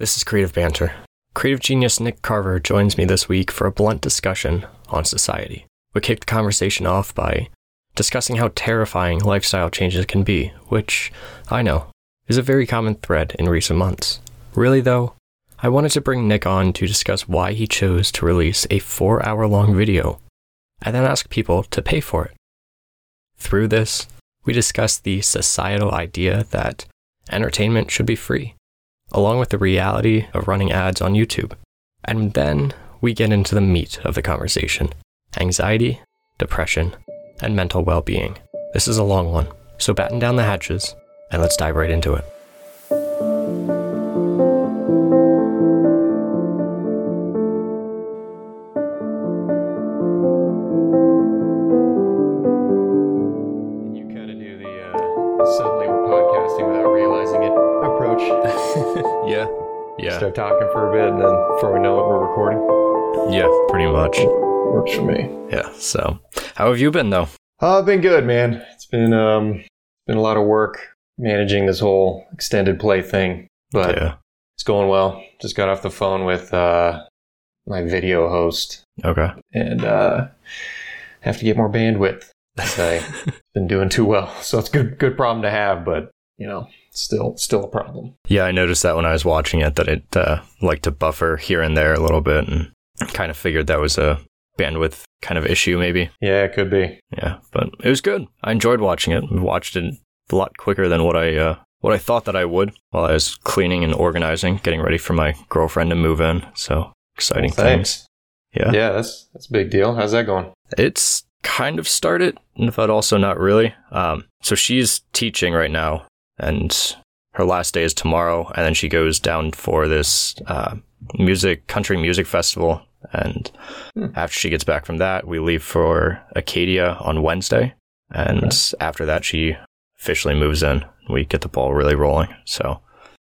This is Creative Banter. Creative genius Nick Carver joins me this week for a blunt discussion on society. We kicked the conversation off by discussing how terrifying lifestyle changes can be, which, I know, is a very common thread in recent months. Really, though, I wanted to bring Nick on to discuss why he chose to release a four hour long video and then ask people to pay for it. Through this, we discussed the societal idea that entertainment should be free, along with the reality of running ads on YouTube. And then we get into the meat of the conversation anxiety, depression, and mental well being. This is a long one, so batten down the hatches and let's dive right into it. Works for me. Yeah. So, how have you been though? Uh, I've been good, man. It's been um, been a lot of work managing this whole extended play thing, but yeah. it's going well. Just got off the phone with uh, my video host, Okay. and uh, have to get more bandwidth. I've been doing too well, so it's good good problem to have, but you know, still still a problem. Yeah, I noticed that when I was watching it that it uh, liked to buffer here and there a little bit, and kind of figured that was a bandwidth kind of issue, maybe. Yeah, it could be. Yeah, but it was good. I enjoyed watching it. Watched it a lot quicker than what I uh, what I thought that I would while I was cleaning and organizing, getting ready for my girlfriend to move in. So exciting Well, thanks. things. Yeah. Yeah, that's that's a big deal. How's that going? It's kind of started, but also not really. Um, so she's teaching right now, and her last day is tomorrow, and then she goes down for this uh, music country music festival. And Hmm. after she gets back from that, we leave for Acadia on Wednesday, and Okay. after that, she officially moves in. We get the ball really rolling. So,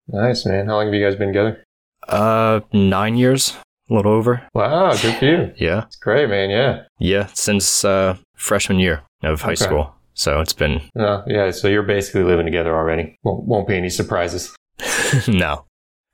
Nice, man. How long have you guys been together? uh, nine years, a little over. Wow, good for you. Yeah, It's great, man. Yeah. yeah, since uh, freshman year of high Okay. school. So it's been No, yeah. So you're basically living together already. Won't, won't be any surprises. no.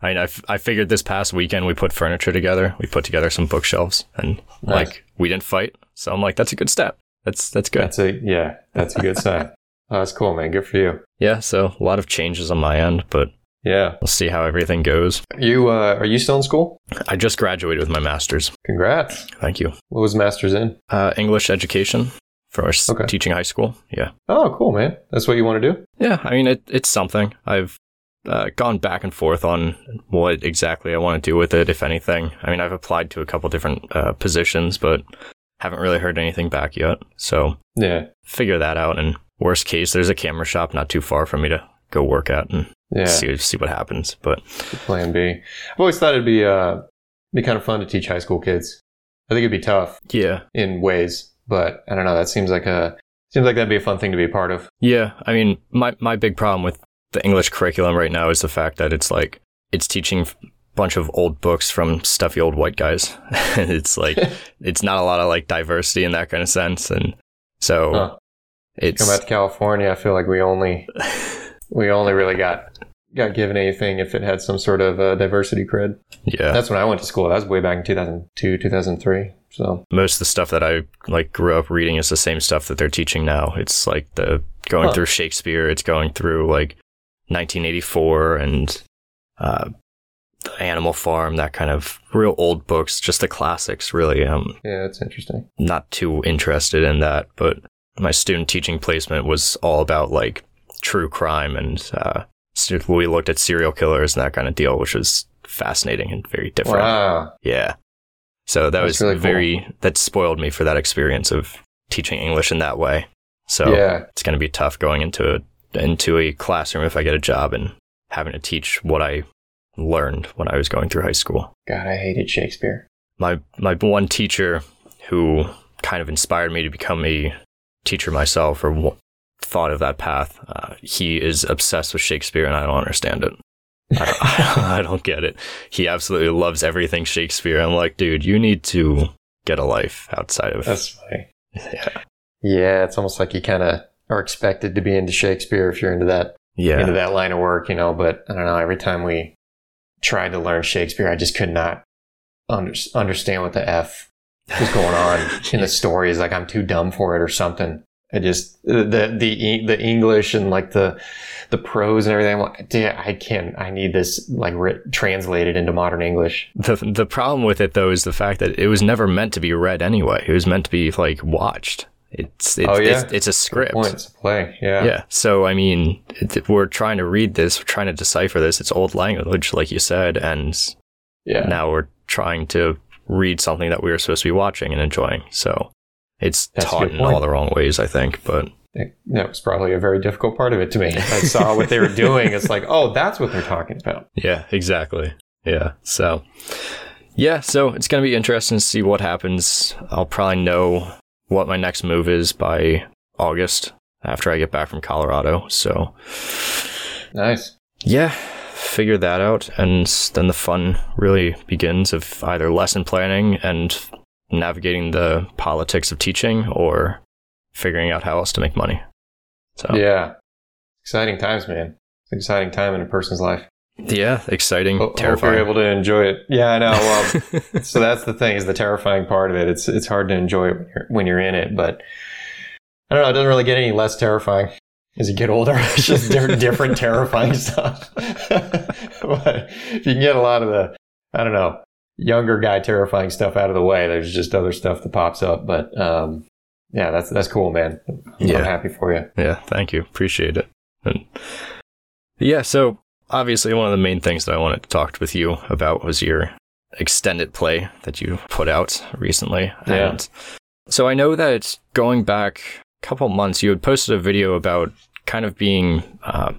I mean, I, f- I figured this past weekend we put furniture together. We put together some bookshelves, and Nice. like we didn't fight. So I'm like, that's a good step. That's that's good. That's a yeah. That's a good sign. Oh, that's cool, man. Good for you. yeah. So a lot of changes on my end, but Yeah. we'll see how everything goes. You uh, are you still in school? I just graduated with my master's. Congrats. Thank you. What was master's in? Uh, English education for Okay. teaching high school. Yeah. Oh, cool, man. That's what you want to do? Yeah. I mean, it, it's something. I've uh, gone back and forth on what exactly I want to do with it, if anything. I mean, I've applied to a couple different uh, positions, but haven't really heard anything back yet. So Yeah. figure that out. And worst case, there's a camera shop not too far for me to go work at and Yeah. see see what happens. But Plan B. I've always thought it'd be uh be kind of fun to teach high school kids. I think it'd be tough yeah, in ways, but I don't know. That seems like a seems like that'd be a fun thing to be a part of. yeah. I mean, my my big problem with the English curriculum right now is the fact that it's like it's teaching a bunch of old books from stuffy old white guys. it's like it's not a lot of like diversity in that kind of sense, and so Huh. it's Come out to California, I feel like we only we only really got got given anything if it had some sort of uh, diversity cred. yeah. That's when I went to school. That was way back in 2002, 2003. So most of the stuff that I like grew up reading is the same stuff that they're teaching now. It's like the going Huh. through Shakespeare. It's going through like 1984 and uh, the Animal Farm, that kind of real old books, just the classics. Really, um, yeah, that's interesting. not too interested in that. But my student teaching placement was all about like true crime and uh, we looked at serial killers and that kind of deal, which was fascinating and very different. Wow. Yeah. So that That's was really cool. very, that spoiled me for that experience of teaching English in that way. So Yeah. it's going to be tough going into a, into a classroom if I get a job and having to teach what I learned when I was going through high school. God, I hated Shakespeare. My, my one teacher who kind of inspired me to become a teacher myself or w- thought of that path, uh, he is obsessed with Shakespeare and I don't understand it. I don't, I don't get it. He absolutely loves everything Shakespeare. I'm like, dude, you need to get a life outside of. That's funny. yeah, Yeah, it's almost like he kind of are expected to be into Shakespeare if you're into that yeah, into that line of work, you know. But I don't know. Every time we tried to learn Shakespeare, I just could not under, understand what the f was going on in the story. stories. Like I'm too dumb for it or something. I just the the the English and like the the prose and everything. I'm like, dude, I can't. I need this like writ- translated into modern English. The the problem with it though is the fact that it was never meant to be read anyway. It was meant to be like watched. Oh, it's it's Oh, yeah? it's, it's a script. Point, it's a play. Yeah. Yeah. So I mean, it, we're trying to read this, we're trying to decipher this. It's old language, like you said, and Yeah. now we're trying to read something that we were supposed to be watching and enjoying. So it's That's taught in all the wrong ways, I think. But That was probably a very difficult part of it to me. I saw what they were doing. It's like, oh, that's what they're talking about. yeah, exactly. Yeah. So yeah, so it's gonna be interesting to see what happens. I'll probably know what my next move is by August after I get back from Colorado. So Nice. yeah, figure that out, and then the fun really begins of either lesson planning and navigating the politics of teaching, or figuring out how else to make money. So Yeah. Exciting times, man. It's an exciting time in a person's life. Yeah, exciting, Ho- Hope terrifying. you're able to enjoy it. Yeah, I know. Well, so that's the thing is the terrifying part of it. It's it's hard to enjoy it when you're, when you're in it, but I don't know. It doesn't really get any less terrifying as you get older. It's just di- different terrifying stuff. but if you can get a lot of the, I don't know, younger guy terrifying stuff out of the way, there's just other stuff that pops up. But um, yeah, that's that's cool, man. I'm Yeah. happy for you. Yeah, thank you. Appreciate it. And yeah, so obviously one of the main things that I wanted to talk with you about was your extended play that you put out recently. Yeah. And so I know that going back a couple months, you had posted a video about kind of being uh,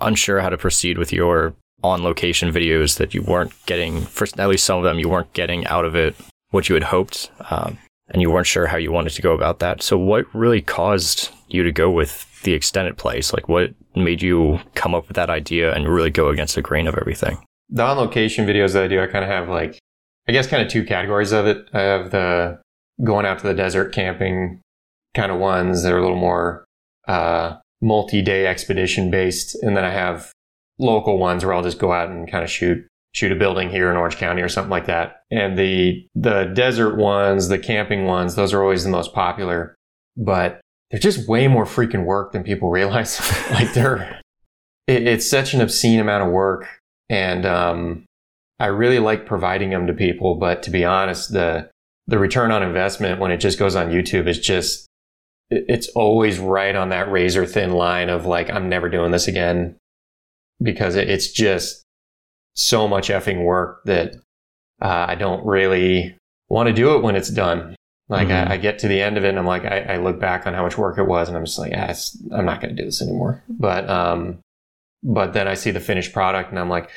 unsure how to proceed with your on location videos that you weren't getting, for at least some of them, you weren't getting out of it what you had hoped. Um, and you weren't sure how you wanted to go about that. So, what really caused you to go with the extended plays? Like, what made you come up with that idea and really go against the grain of everything? the on location videos that I do, I kind of have like, I guess kind of two categories of it. I have the going out to the desert camping kind of ones that are a little more uh, multi day expedition based. And then I have local ones where I'll just go out and kind of shoot shoot a building here in Orange County or something like that. And the the desert ones, the camping ones, those are always the most popular, but they're just way more freaking work than people realize. like they're it, it's such an obscene amount of work and um, I really like providing them to people. But to be honest, the the return on investment when it just goes on YouTube is just it- it's always right on that razor thin line of like I'm never doing this again because it, it's just so much effing work that uh, I don't really want to do it when it's done. Like Mhm. I, I get to the end of it and I'm like I, I look back on how much work it was and I'm just like ah, I'm not going to do this anymore. But um, but then I see the finished product and I'm like,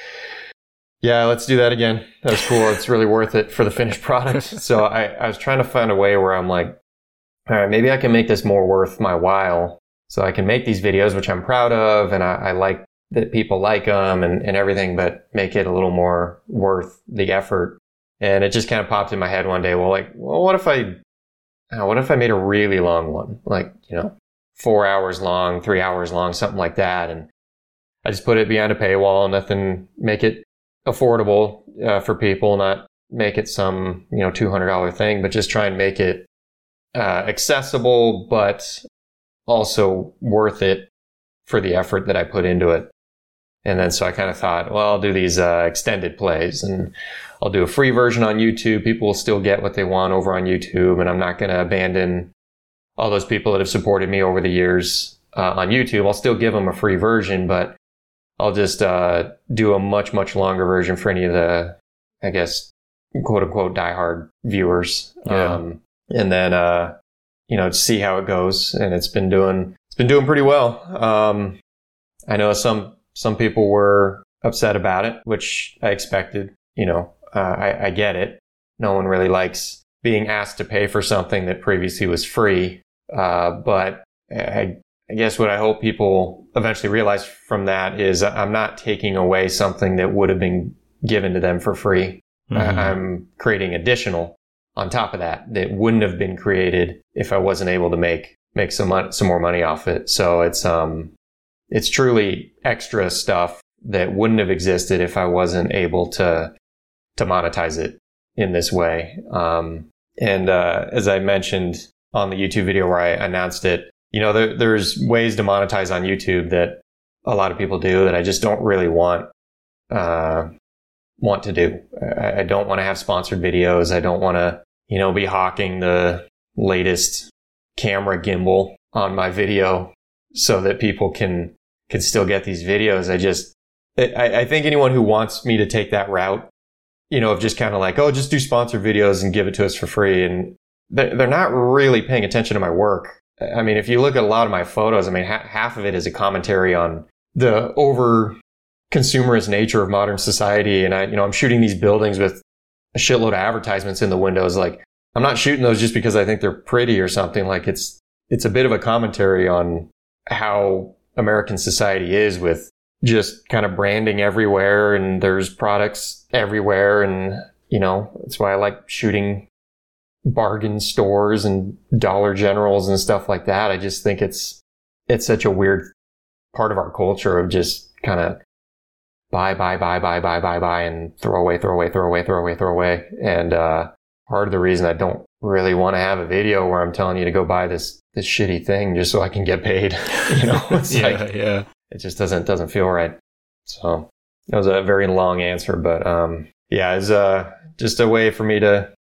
yeah, let's do that again. That was cool. it's really worth it for the finished product. So I, I was trying to find a way where I'm like, all right, maybe I can make this more worth my while. So I can make these videos, which I'm proud of, and I, I like that people like them and, and everything, but make it a little more worth the effort. And it just kind of popped in my head one day. Well, like, well, what if I, what if I made a really long one? Like, you know, four hours long, three hours long, something like that. And I just put it behind a paywall, nothing, make it affordable uh, for people, not make it some, you know, $200 thing, but just try and make it uh, accessible, but also worth it for the effort that I put into it. And then so I kind of thought, well, I'll do these uh, extended plays and I'll do a free version on YouTube. People will still get what they want over on YouTube, and I'm not going to abandon all those people that have supported me over the years uh, on YouTube. I'll still give them a free version, but I'll just uh, do a much much longer version for any of the, I guess, quote unquote diehard viewers. Yeah. Um, and then uh, you know see how it goes. And it's been doing it's been doing pretty well. Um, I know some some people were upset about it, which I expected. You know, uh, I, I get it. No one really likes being asked to pay for something that previously was free. Uh, but I, I guess what I hope people eventually realize from that is I'm not taking away something that would have been given to them for free. Mhm. I, I'm creating additional on top of that that wouldn't have been created if I wasn't able to make make some mon- some more money off it. So it's um it's truly extra stuff that wouldn't have existed if I wasn't able to to monetize it in this way. Um, and uh, as I mentioned on the YouTube video where I announced it, you know, there, there's ways to monetize on YouTube that a lot of people do that I just don't really want uh, want to do. I, I don't want to have sponsored videos. I don't want to, you know, be hawking the latest camera gimbal on my video so that people can can still get these videos. I just I, I think anyone who wants me to take that route, you know, of just kind of like, oh, just do sponsored videos and give it to us for free, and they're not really paying attention to my work. I mean, if you look at a lot of my photos, I mean, ha- half of it is a commentary on the over consumerist nature of modern society. And I, you know, I'm shooting these buildings with a shitload of advertisements in the windows. Like, I'm not shooting those just because I think they're pretty or something. Like, it's, it's a bit of a commentary on how American society is with just kind of branding everywhere and there's products everywhere. And, you know, that's why I like shooting bargain stores and dollar generals and stuff like that. I just think it's, it's such a weird part of our culture of just kind of buy, buy, buy, buy, buy, buy, buy, and throw away, throw away, throw away, throw away, throw away. And, uh, part of the reason I don't really want to have a video where I'm telling you to go buy this, this shitty thing just so I can get paid. you know, it's yeah, like, yeah. it just doesn't, doesn't feel right. So that was a very long answer, but, um, yeah, it's, uh, just a way for me to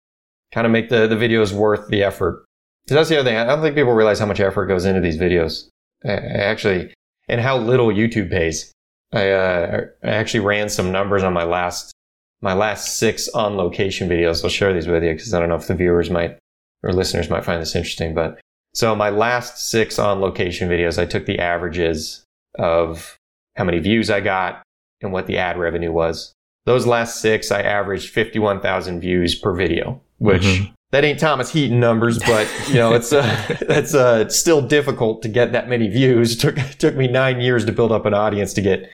kind of make the, the videos worth the effort. Cause that's the other thing. I don't think people realize how much effort goes into these videos. I, I actually, and how little YouTube pays. I, uh, I actually ran some numbers on my last my last six on location videos. I'll share these with you because I don't know if the viewers might or listeners might find this interesting. But so my last six on location videos, I took the averages of how many views I got and what the ad revenue was. Those last six, I averaged 51,000 views per video, which mm-hmm. that ain't Thomas Heaton numbers, but you know, it's, uh, that's, uh, it's still difficult to get that many views. It took, it took me nine years to build up an audience to get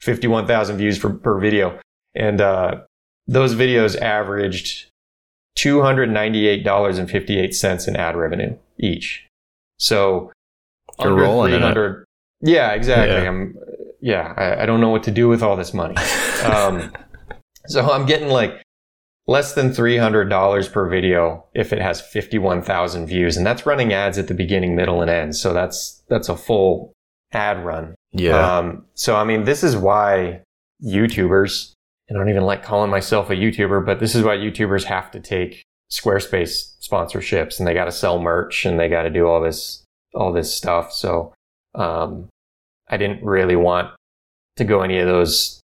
51,000 views for, per video. And, uh, those videos averaged $298.58 in ad revenue each. So You're under rolling 300. Yeah, exactly. Yeah. I'm, yeah, I, I, don't know what to do with all this money. Um, so I'm getting like less than $300 per video if it has 51,000 views. And that's running ads at the beginning, middle, and end. So that's, that's a full ad run. Yeah. Um, so, I mean, this is why YouTubers, I don't even like calling myself a YouTuber, but this is why YouTubers have to take Squarespace sponsorships and they got to sell merch and they got to do all this, all this stuff. So, um, I didn't really want to go any of those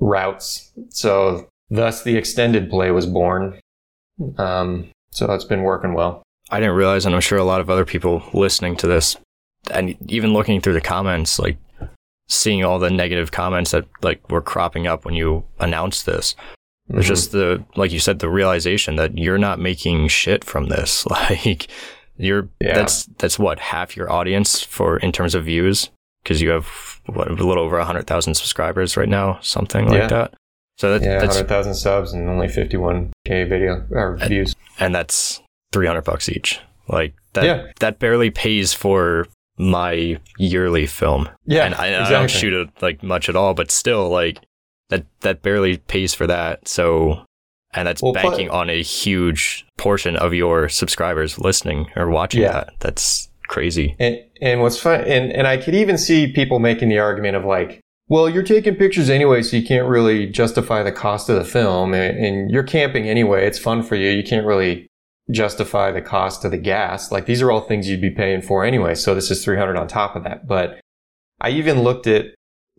routes. So thus the extended play was born. Um, so it's been working well. I didn't realize, and I'm sure a lot of other people listening to this and even looking through the comments, like seeing all the negative comments that like were cropping up when you announced this. Mm-hmm. It's just the, like you said, the realization that you're not making shit from this. Like you're, yeah. that's, that's what half your audience for, in terms of views. Cause you have what, a little over a hundred thousand subscribers right now, something like yeah. that. So that, yeah, that's 100,000 subs and only 51k video or views. And that's 300 bucks each. Like that, yeah. that barely pays for my yearly film. Yeah, and I, exactly. I, don't shoot it like much at all, but still, like that that barely pays for that. So, and that's well, banking on a huge portion of your subscribers listening or watching yeah. that. That's crazy. And and what's fun, and and I could even see people making the argument of like, well, you're taking pictures anyway, so you can't really justify the cost of the film, and, and you're camping anyway. It's fun for you. You can't really justify the cost of the gas. Like these are all things you'd be paying for anyway. So this is 300 on top of that. But I even looked at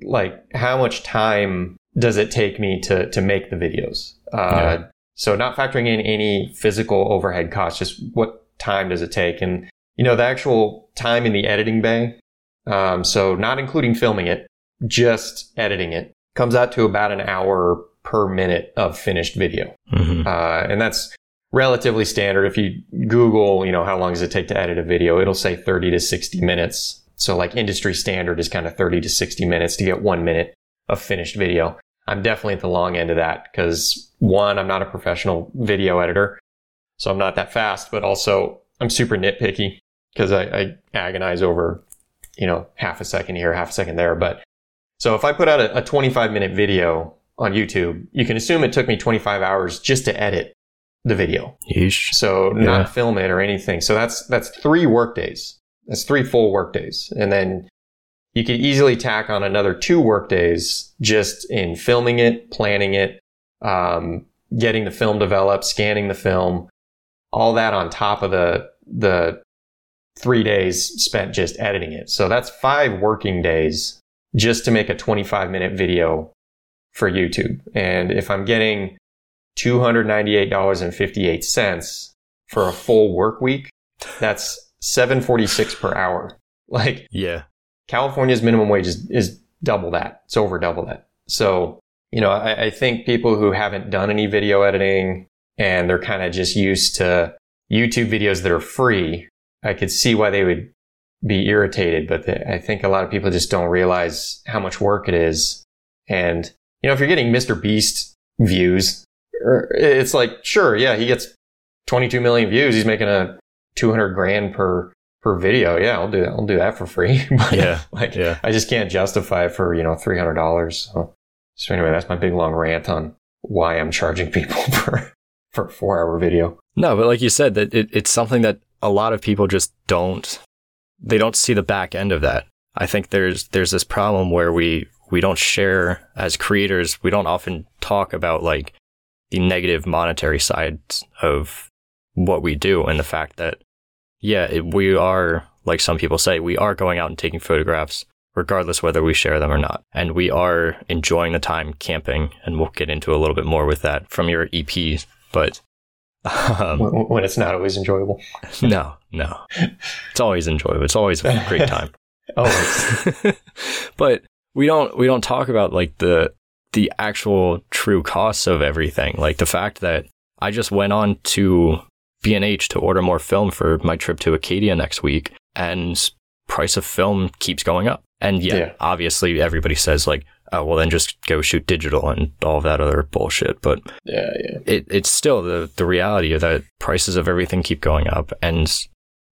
like how much time does it take me to, to make the videos? Uh, yeah. so not factoring in any physical overhead costs, just what time does it take? And, you know, the actual time in the editing bay. Um, so not including filming it, just editing it comes out to about an hour per minute of finished video. Mm-hmm. Uh, and that's relatively standard. If you Google, you know, how long does it take to edit a video, it'll say 30 to 60 minutes. So like industry standard is kind of 30 to 60 minutes to get one minute of finished video. I'm definitely at the long end of that because one, I'm not a professional video editor. So I'm not that fast, but also I'm super nitpicky because I, I agonize over, you know, half a second here, half a second there. But So if I put out a, a 25 minute video on YouTube, you can assume it took me 25 hours just to edit the video. Yeesh. So Yeah. not film it or anything. So that's that's three work days. That's three full work days. And then you could easily tack on another two work days just in filming it, planning it, um, getting the film developed, scanning the film, all that on top of the the three days spent just editing it. So that's five working days just to make a 25 minute video for YouTube. And if I'm getting $298.58 for a full work week, that's 746 per hour. Like Yeah. California's minimum wage is, is double that. It's over double that. So, you know, I, I think people who haven't done any video editing and they're kind of just used to YouTube videos that are free, I could see why they would be irritated. But the, I think a lot of people just don't realize how much work it is. And, you know, if you're getting Mr. Beast views, it's like, sure, yeah, he gets 22 million views. He's making a 200 grand per per video. Yeah, I'll do that. I'll do that for free. But, Yeah. like Yeah. I just can't justify it for you know three hundred dollars. So, so anyway, that's my big long rant on why I'm charging people for for a four hour video. No, but like you said, that it, it's something that a lot of people just don't. They don't see the back end of that. I think there's there's this problem where we we don't share as creators. We don't often talk about like the negative monetary sides of what we do, and the fact that yeah, it, we are like some people say, we are going out and taking photographs, regardless whether we share them or not, and we are enjoying the time camping, and we'll get into a little bit more with that from your EP, but. Um, When, when it's not always enjoyable. no, no. It's always enjoyable. It's always a great time. Oh, but we don't we don't talk about like the the actual true costs of everything. Like the fact that I just went on to B&H to order more film for my trip to Acadia next week and price of film keeps going up. And yeah, Yeah. obviously everybody says like, oh, well then just go shoot digital and all that other bullshit. But yeah, yeah, it, it's still the, the reality of that prices of everything keep going up and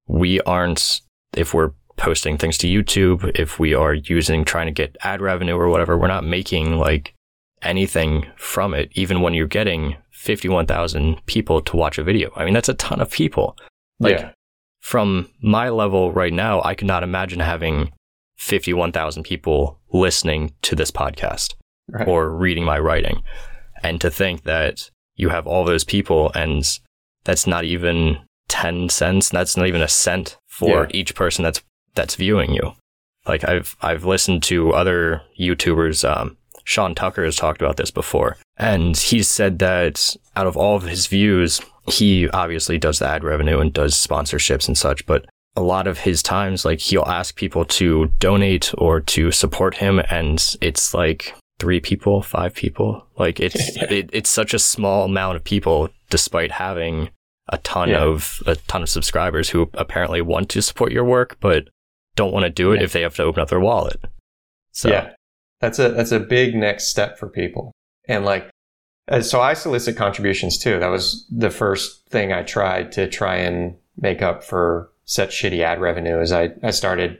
we aren't if we're posting things to YouTube, if we are using trying to get ad revenue or whatever, we're not making like anything from it, even when you're getting 51,000 people to watch a video. I mean, that's a ton of people. Like yeah. from my level right now, I could not imagine having 51,000 people listening to this podcast Right. or reading my writing. And to think that you have all those people and that's not even 10 cents, that's not even a cent for Yeah. each person that's that's viewing you. Like I've I've listened to other YouTubers um Sean Tucker has talked about this before. And he said that out of all of his views, he obviously does the ad revenue and does sponsorships and such, but a lot of his times, like he'll ask people to donate or to support him. And it's like three people, five people. Like it's, it, it's such a small amount of people despite having a ton Yeah. of, a ton of subscribers who apparently want to support your work, but don't want to do it Yeah. if they have to open up their wallet. So Yeah, that's a that's a big next step for people. And like, uh, so I solicit contributions too. That was the first thing I tried to try and make up for such shitty ad revenue. Is I I started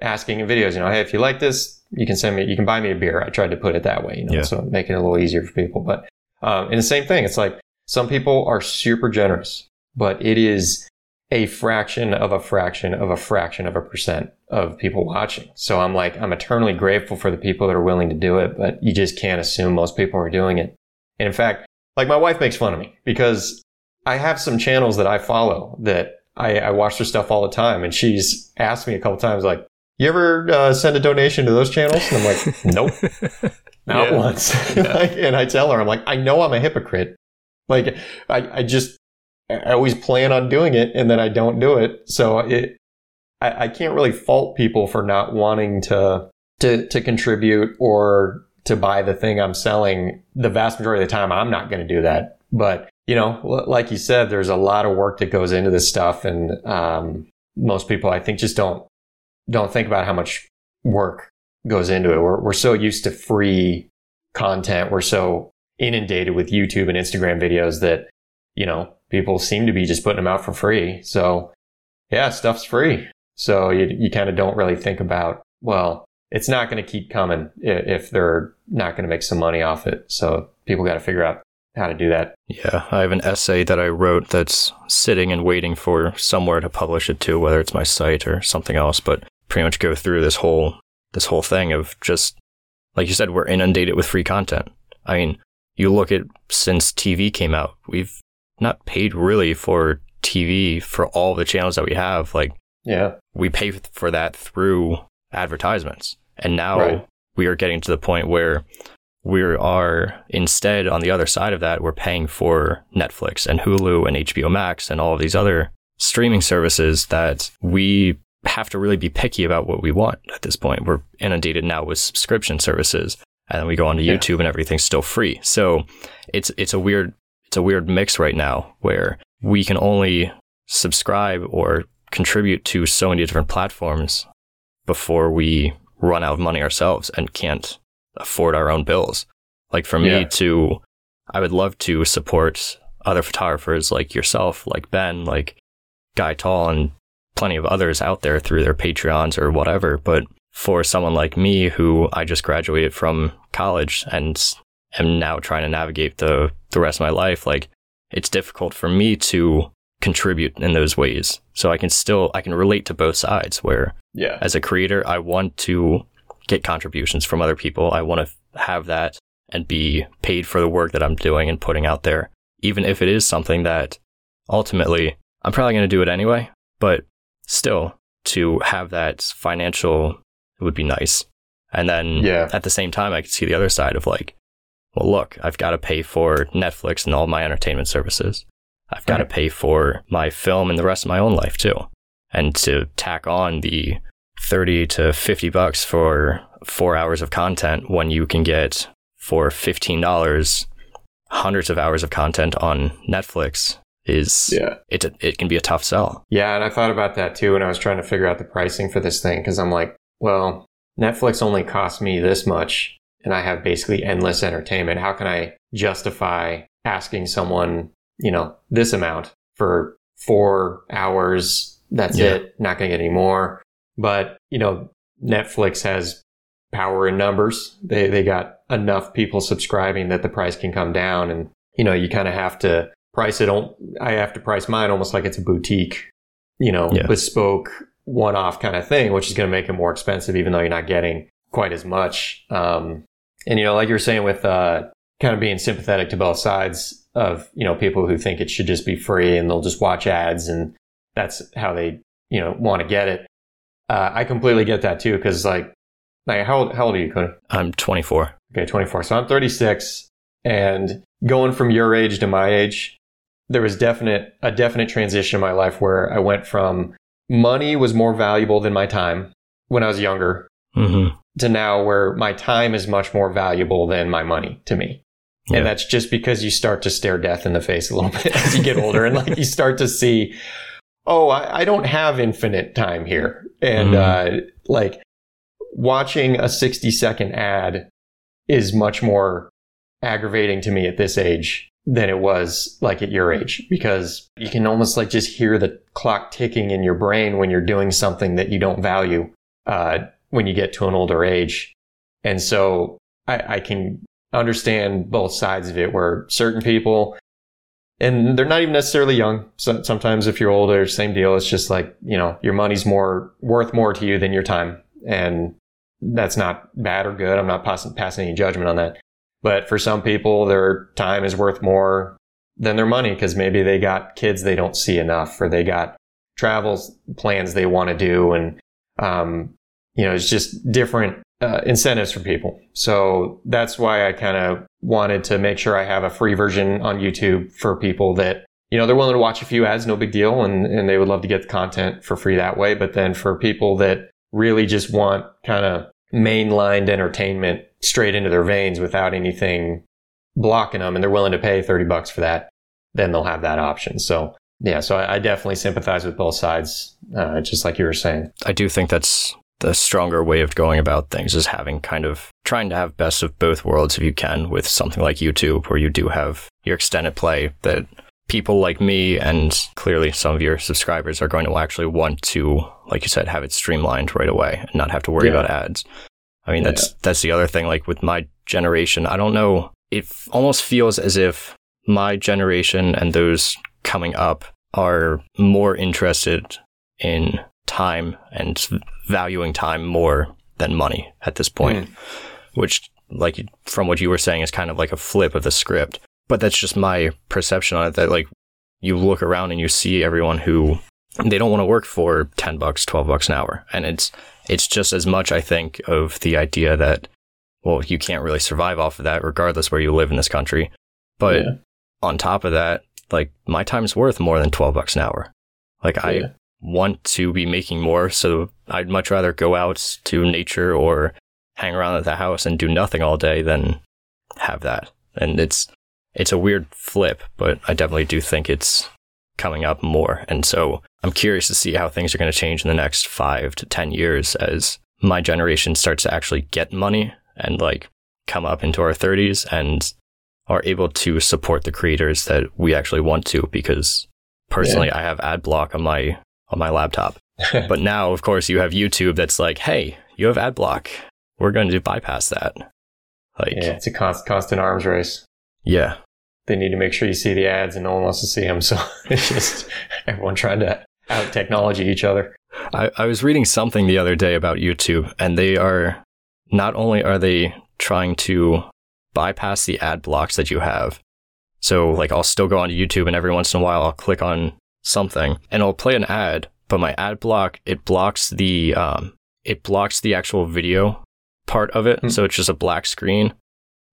asking in videos, you know, hey, if you like this, you can send me, you can buy me a beer. I tried to put it that way, you know, Yeah. so making it a little easier for people. But um, and the same thing, it's like some people are super generous, but it is a fraction of a fraction of a fraction of a percent of people watching. So I'm like, I'm eternally grateful for the people that are willing to do it, but you just can't assume most people are doing it. And in fact, like my wife makes fun of me because I have some channels that I follow that I, I watch their stuff all the time. And she's asked me a couple times, like, you ever uh, send a donation to those channels? And I'm like, nope. Not Yeah. once. Like, and I tell her, I'm like, I know I'm a hypocrite. Like, I, I just, I always plan on doing it and then I don't do it. So it, I, I can't really fault people for not wanting to, to, to contribute or to buy the thing I'm selling. The vast majority of the time, I'm not going to do that. But, you know, like you said, there's a lot of work that goes into this stuff. And, um, most people, I think, just don't, don't think about how much work goes into it. We're, we're so used to free content. We're so inundated with YouTube and Instagram videos that, you know, people seem to be just putting them out for free. So yeah, stuff's free. So you, you kind of don't really think about, well, it's not going to keep coming if they're not going to make some money off it. So people got to figure out how to do that. Yeah, I have an essay that I wrote that's sitting and waiting for somewhere to publish it to, whether it's my site or something else, but pretty much go through this whole this whole thing of just like you said, we're inundated with free content. I mean, you look at since TV came out, we've not paid really for TV for all the channels that we have. Like, yeah, we pay for that through advertisements. And now Right. we are getting to the point where we are instead on the other side of that, we're paying for Netflix and Hulu and HBO Max and all of these other streaming services that we have to really be picky about what we want at this point. We're inundated now with subscription services and then we go onto Yeah. YouTube and everything's still free. So it's it's a weird it's a weird mix right now where we can only subscribe or contribute to so many different platforms before we run out of money ourselves and can't afford our own bills. Like for me Yeah. to, I would love to support other photographers like yourself, like Ben, like Guy Tal, and plenty of others out there through their Patreons or whatever. But for someone like me who I just graduated from college and am now trying to navigate the, the rest of my life, like it's difficult for me to contribute in those ways. So I can still, I can relate to both sides where Yeah. as a creator, I want to get contributions from other people. I want to have that and be paid for the work that I'm doing and putting out there, even if it is something that ultimately I'm probably going to do it anyway, but still to have that financial would be nice. And then Yeah. at the same time, I could see the other side of like, well, look, I've got to pay for Netflix and all my entertainment services. I've got to pay for my film and the rest of my own life too. And to tack on the 30 to 50 bucks for four hours of content when you can get for $15 hundreds of hours of content on Netflix is Yeah. it, it can be a tough sell. Yeah, and I thought about that too when I was trying to figure out the pricing for this thing because I'm like, well, Netflix only costs me this much and I have basically endless entertainment. How can I justify asking someone, you know, this amount for four hours? That's Yeah. it. Not going to get any more. But, you know, Netflix has power in numbers. They, they got enough people subscribing that the price can come down. And, you know, you kind of have to price it. on- I have to price mine almost like it's a boutique, you know, Yeah. bespoke one off kind of thing, which is going to make it more expensive, even though you're not getting quite as much. Um, and, you know, like you were saying with, uh, kind of being sympathetic to both sides of, you know, people who think it should just be free and they'll just watch ads and that's how they, you know, want to get it. Uh, I completely get that too. Cause like, like how old, how old are you, Cody? I'm 24. Okay, 24. So I'm 36 and going from your age to my age, there was definite a definite transition in my life where I went from money was more valuable than my time when I was younger hmm to now where my time is much more valuable than my money to me. Yeah. And that's just because you start to stare death in the face a little bit as you get older and like you start to see, oh, I, I don't have infinite time here. And, uh, like watching a 60 second ad is much more aggravating to me at this age than it was like at your age because you can almost like just hear the clock ticking in your brain when you're doing something that you don't value, uh, when you get to an older age. And so I, I can understand both sides of it where certain people, and they're not even necessarily young. So, sometimes if you're older, same deal. It's just like, you know, your money's more worth more to you than your time. And that's not bad or good. I'm not passing, passing any judgment on that. But for some people, their time is worth more than their money because maybe they got kids they don't see enough or they got travel plans they want to do. And, um, you know, it's just different uh, incentives for people. So that's why I kind of wanted to make sure I have a free version on YouTube for people that, you know, they're willing to watch a few ads, no big deal. And, and they would love to get the content for free that way. But then for people that really just want kind of mainlined entertainment straight into their veins without anything blocking them and they're willing to pay 30 bucks for that, then they'll have that option. So yeah, so I, definitely sympathize with both sides, uh, just like you were saying. I do think that's the stronger way of going about things is having kind of trying to have best of both worlds if you can with something like YouTube where you do have your extended play that people like me and clearly some of your subscribers are going to actually want to, like you said, have it streamlined right away and not have to worry Yeah. about ads. I mean, Yeah. that's that's the other thing. Like with my generation, I don't know. It almost feels as if my generation and those coming up are more interested in time and valuing time more than money at this point, hmm. which, like from what you were saying, is kind of like a flip of the script. But that's just my perception on it. That like you look around and you see everyone who they don't want to work for 10 bucks 12 bucks an hour and it's it's just as much i think of the idea that well you can't really survive off of that regardless where you live in this country but Yeah. on top of that like my time's worth more than 12 bucks an hour like Yeah. i want to be making more so i'd much rather go out to nature or hang around at the house and do nothing all day than have that and it's it's a weird flip but i definitely do think it's coming up more. And so I'm curious to see how things are going to change in the next five to 10 years as my generation starts to actually get money and like come up into our 30s and are able to support the creators that we actually want to because personally I have ad block on my on my laptop. but now of course you have YouTube that's like, "Hey, you have ad block. We're going to bypass that." Like yeah, it's a const, constant arms race. yeah. They need to make sure you see the ads, and no one wants to see them. So it's just everyone trying to out technology each other. I, I was reading something the other day about YouTube, and they are not only are they trying to bypass the ad blocks that you have. So, like, I'll still go onto YouTube, and every once in a while, I'll click on something, and I'll play an ad. But my ad block it blocks the um, it blocks the actual video part of it, Hmm. so it's just a black screen,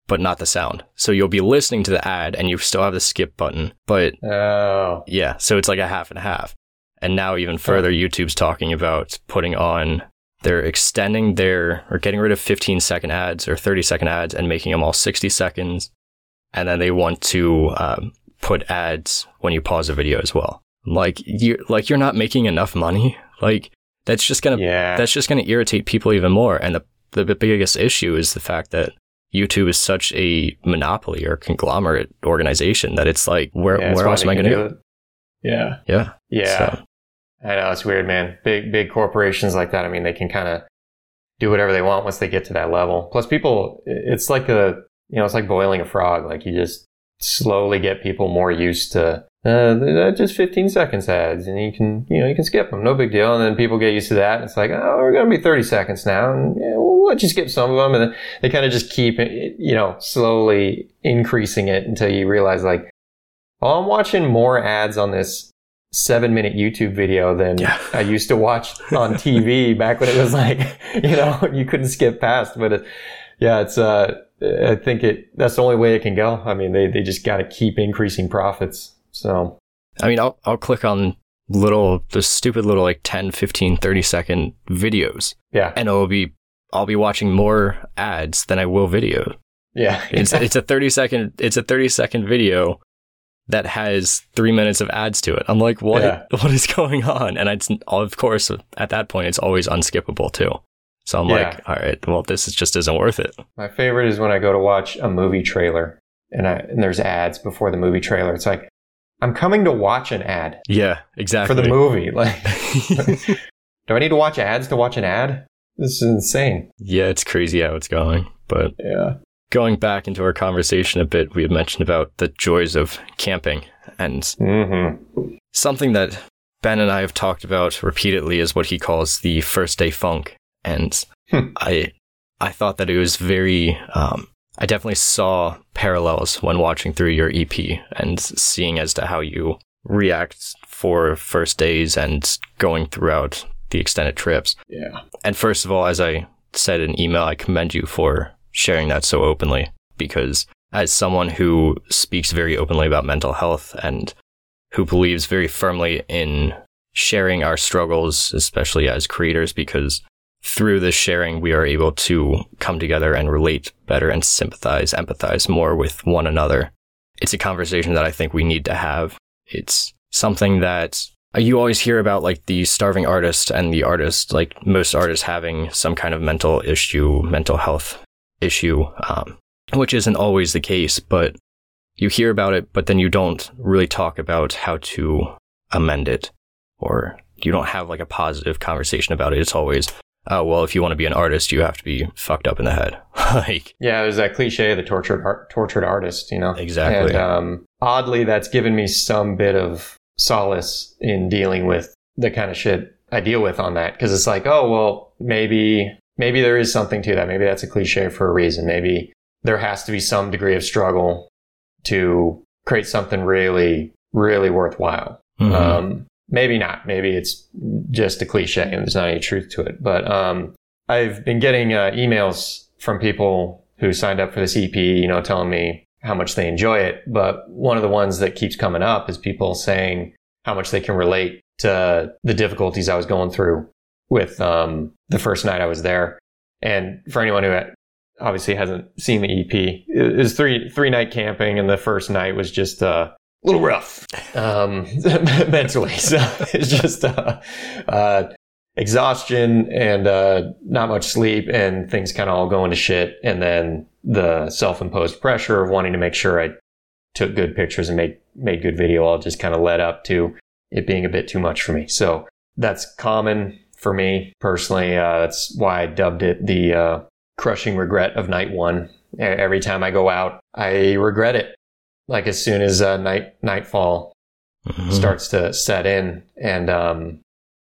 but not the sound. So you'll be listening to the ad, and you still have the skip button, but Oh, yeah, so it's like a half and a half. And now even further, YouTube's talking about putting on, they're extending their, or getting rid of 15 second ads or 30 second ads and making them all 60 seconds. And then they want to um, put ads when you pause a video as well. Like you, like you're not making enough money. Like that's just gonna, yeah. that's just gonna irritate people even more. And the the biggest issue is the fact that YouTube is such a monopoly or conglomerate organization that it's like, where Yeah, where else am I gonna do? it. Yeah. Yeah. Yeah. So, I know it's weird, man. Big big corporations like that. I mean, they can kind of do whatever they want once they get to that level. Plus, people, it's like a you know, it's like boiling a frog. Like you just slowly get people more used to uh, just 15 seconds ads, and you can you know you can skip them, no big deal. And then people get used to that. And it's like, oh, we're gonna be 30 seconds now, and yeah, we'll let you skip some of them. And then they kind of just keep you know slowly increasing it until you realize like, oh, I'm watching more ads on this seven minute YouTube video than Yeah. I used to watch on TV back when it was like, you know, you couldn't skip past. But it, yeah, it's, uh, I think it, that's the only way it can go. I mean, they, they just got to keep increasing profits. So, I mean, I'll, I'll click on little, the stupid little like 10, 15, 30 second videos yeah. and it'll be, I'll be watching more ads than I will video. Yeah. It's, it's a 30 second, it's a 30 second video that has three minutes of ads to it. I'm like, what, Yeah. what is going on? And it's, of course, at that point, it's always unskippable too. So I'm Yeah. like, all right, well, this is, just isn't worth it. My favorite is when I go to watch a movie trailer and, I, and there's ads before the movie trailer. It's like, I'm coming to watch an ad Yeah, exactly. for the movie. Like, do I need to watch ads to watch an ad? This is insane. yeah, it's crazy how it's going. But Yeah. going back into our conversation a bit, we had mentioned about the joys of camping and Mm-hmm. something that Ben and I have talked about repeatedly is what he calls the first day funk. And Hmm. I, I thought that it was very, um, I definitely saw parallels when watching through your EP and seeing as to how you react for first days and going throughout the extended trips. Yeah. And first of all, as I said in email, I commend you for sharing that so openly because as someone who speaks very openly about mental health and who believes very firmly in sharing our struggles, especially as creators, because through this sharing, we are able to come together and relate better and sympathize, empathize more with one another. It's a conversation that I think we need to have. It's something that you always hear about like the starving artist and the artist, like most artists having some kind of mental issue, mental health issue, um, which isn't always the case, but you hear about it, but then you don't really talk about how to amend it or you don't have like a positive conversation about it. It's always, oh well, if you want to be an artist, you have to be fucked up in the head. like Yeah, there's that cliche, the tortured art, tortured artist, you know. Exactly. And um, oddly, that's given me some bit of solace in dealing with the kind of shit I deal with on that, because it's like, oh well, maybe maybe there is something to that. Maybe that's a cliche for a reason. Maybe there has to be some degree of struggle to create something really, really worthwhile. mhm. Um, maybe not. Maybe it's just a cliche and there's not any truth to it. But um, I've been getting uh, emails from people who signed up for this EP, you know, telling me how much they enjoy it. But one of the ones that keeps coming up is people saying how much they can relate to the difficulties I was going through with um, the first night I was there. And for anyone who obviously hasn't seen the EP, it was three three night camping, and the first night was just uh, a little rough um, mentally. So it's just uh, uh, exhaustion and uh, not much sleep, and things kind of all going to shit. And then the self imposed pressure of wanting to make sure I took good pictures and made made good video all just kind of led up to it being a bit too much for me. So that's common for me personally. Uh, that's why I dubbed it the uh, crushing regret of night one. Every time I go out, I regret it. Like as soon as uh, night nightfall Mhm. starts to set in, and um,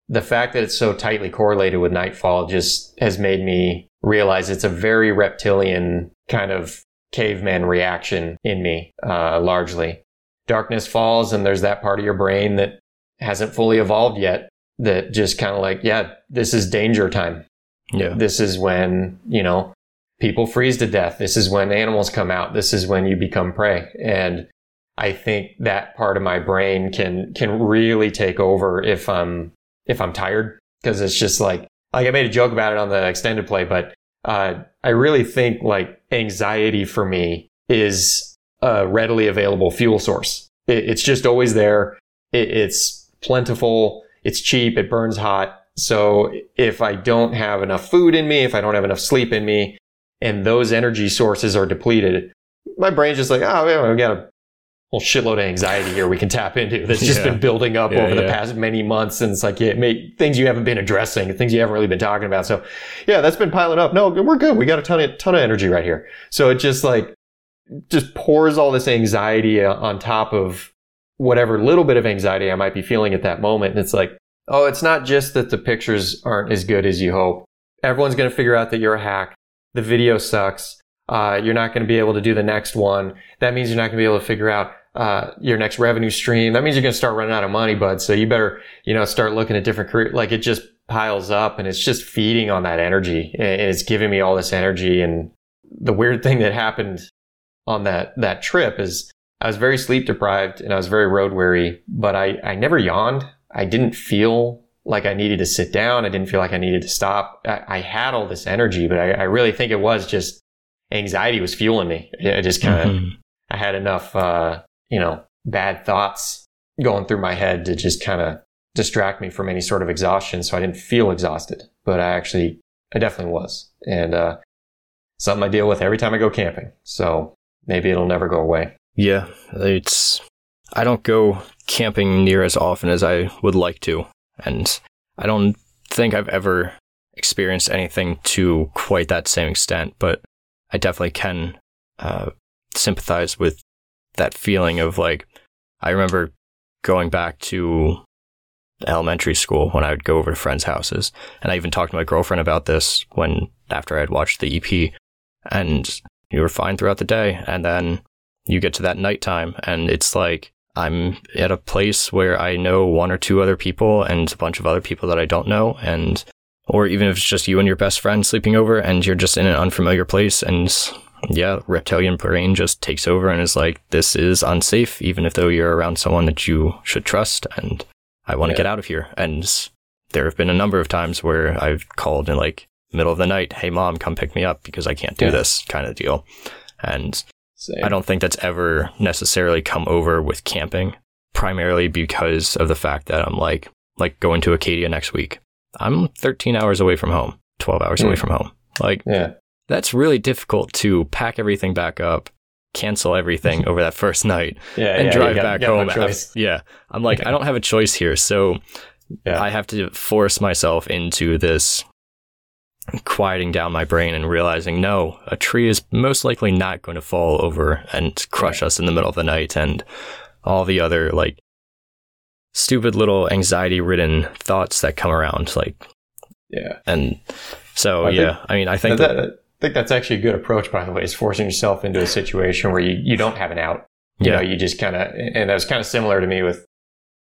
the fact that it's so tightly correlated with nightfall just has made me realize it's a very reptilian kind of caveman reaction in me, uh, largely. Darkness falls, and there's that part of your brain that hasn't fully evolved yet that just kind of like, yeah, this is danger time. Yeah. This is when, you know, people freeze to death. This is when animals come out. This is when you become prey. And I think that part of my brain can, can really take over if I'm, if I'm tired. Cause it's just like, like I made a joke about it on the extended play, but, uh, I really think like anxiety for me is a readily available fuel source. It, it's just always there. It, it's plentiful. It's cheap. It burns hot. So if I don't have enough food in me, if I don't have enough sleep in me, and those energy sources are depleted, my brain's just like, oh, yeah, we got a whole shitload of anxiety here we can tap into that's just Yeah. been building up Yeah, over the past many months. And it's like, yeah, may, things you haven't been addressing, things you haven't really been talking about. So yeah, that's been piling up. No, we're good. We got a ton of, ton of energy right here. So it just like, just pours all this anxiety on top of whatever little bit of anxiety I might be feeling at that moment. And it's like, oh, it's not just that the pictures aren't as good as you hope. Everyone's going to figure out that you're a hack. The video sucks. Uh, you're not going to be able to do the next one. That means you're not going to be able to figure out uh, your next revenue stream. That means you're going to start running out of money, bud. So you better, you know, start looking at different career. Like it just piles up and it's just feeding on that energy and it's giving me all this energy. And the weird thing that happened on that, that trip is I was very sleep deprived and I was very road weary, but I, I never yawned. I didn't feel like I needed to sit down. I didn't feel like I needed to stop. I, I had all this energy, but I, I really think it was just anxiety was fueling me. I just kind of, Mhm. I had enough, uh, you know, bad thoughts going through my head to just kind of distract me from any sort of exhaustion. So I didn't feel exhausted, but I actually, I definitely was. And, uh, something I deal with every time I go camping. So maybe it'll never go away. Yeah, it's. I don't go camping near as often as I would like to, and I don't think I've ever experienced anything to quite that same extent. But I definitely can uh, sympathize with that feeling of like. I remember going back to elementary school when I would go over to friends' houses, and I even talked to my girlfriend about this when after I had watched the EP, and you were fine throughout the day, and then you get to that nighttime and it's like I'm at a place where I know one or two other people and a bunch of other people that I don't know and or even if it's just you and your best friend sleeping over and you're just in an unfamiliar place and yeah, reptilian brain just takes over and is like this is unsafe even if though you're around someone that you should trust and I want to Yeah. get out of here and there have been a number of times where I've called in like middle of the night, "Hey mom, come pick me up because I can't do Yeah. this" kind of deal. And Same. I don't think that's ever necessarily come over with camping, primarily because of the fact that I'm like, like going to Acadia next week. I'm 13 hours away from home, 12 hours away Mm. from home. Like, Yeah. that's really difficult to pack everything back up, cancel everything over that first night, Yeah. and yeah, drive got- back got no home. yeah. I'm like, I don't have a choice here. So Yeah. I have to force myself into this quieting down my brain and realizing no, a tree is most likely not going to fall over and crush us in the middle of the night and all the other like stupid little anxiety ridden thoughts that come around like Yeah. and so I yeah think- i mean i think that, that, I think that's actually a good approach, by the way, is forcing yourself into a situation where you, you don't have an out. You yeah know, you just kind of, and that was kind of similar to me with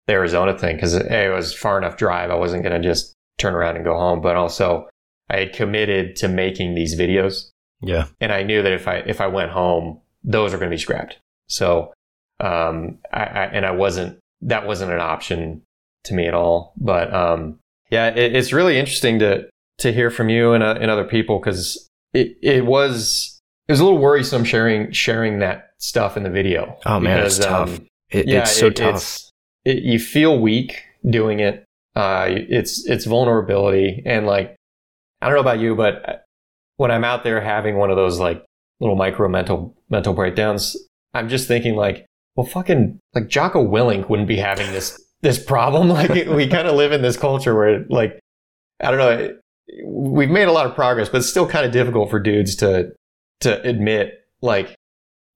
the Arizona thing because it was far enough drive. I wasn't going to just turn around and go home, but also I had committed to making these videos yeah and I knew that if I, if I went home, those were going to be scrapped. So, um, I, I, and I wasn't, that wasn't an option to me at all. But, um, yeah, it, it's really interesting to, to hear from you and, uh, and other people because it, it was, it was a little worrisome sharing, sharing that stuff in the video. Oh, man, it's tough. um, it, yeah, it's so tough it's- it, you feel weak doing it. Uh, it's it's vulnerability and like I don't know about you, but when I'm out there having one of those like little micro mental mental breakdowns, I'm just thinking like, well, fucking like Jocko Willink wouldn't be having this this problem. Like we kind of live in this culture where like I don't know, we've made a lot of progress, but it's still kind of difficult for dudes to to admit like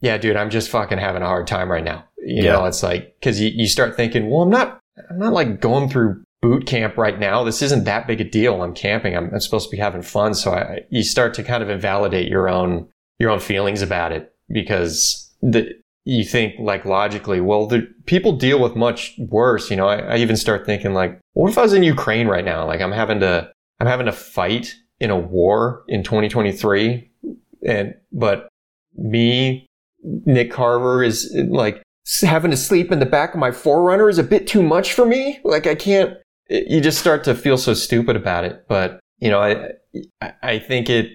yeah, dude, I'm just fucking having a hard time right now. You Yeah. know, it's like, cause you, you start thinking, well, I'm not, I'm not like going through boot camp right now. This isn't that big a deal. I'm camping. I'm, I'm supposed to be having fun. So I, you start to kind of invalidate your own, your own feelings about it because the, you think like logically, well, the people deal with much worse. You know, I, I even start thinking like, what if I was in Ukraine right now? Like I'm having to, I'm having to fight in a war in 2023 and, but me Nick Carver is like having to sleep in the back of my 4Runner is a bit too much for me. Like I can't. You just start to feel so stupid about it. But you know, I I think it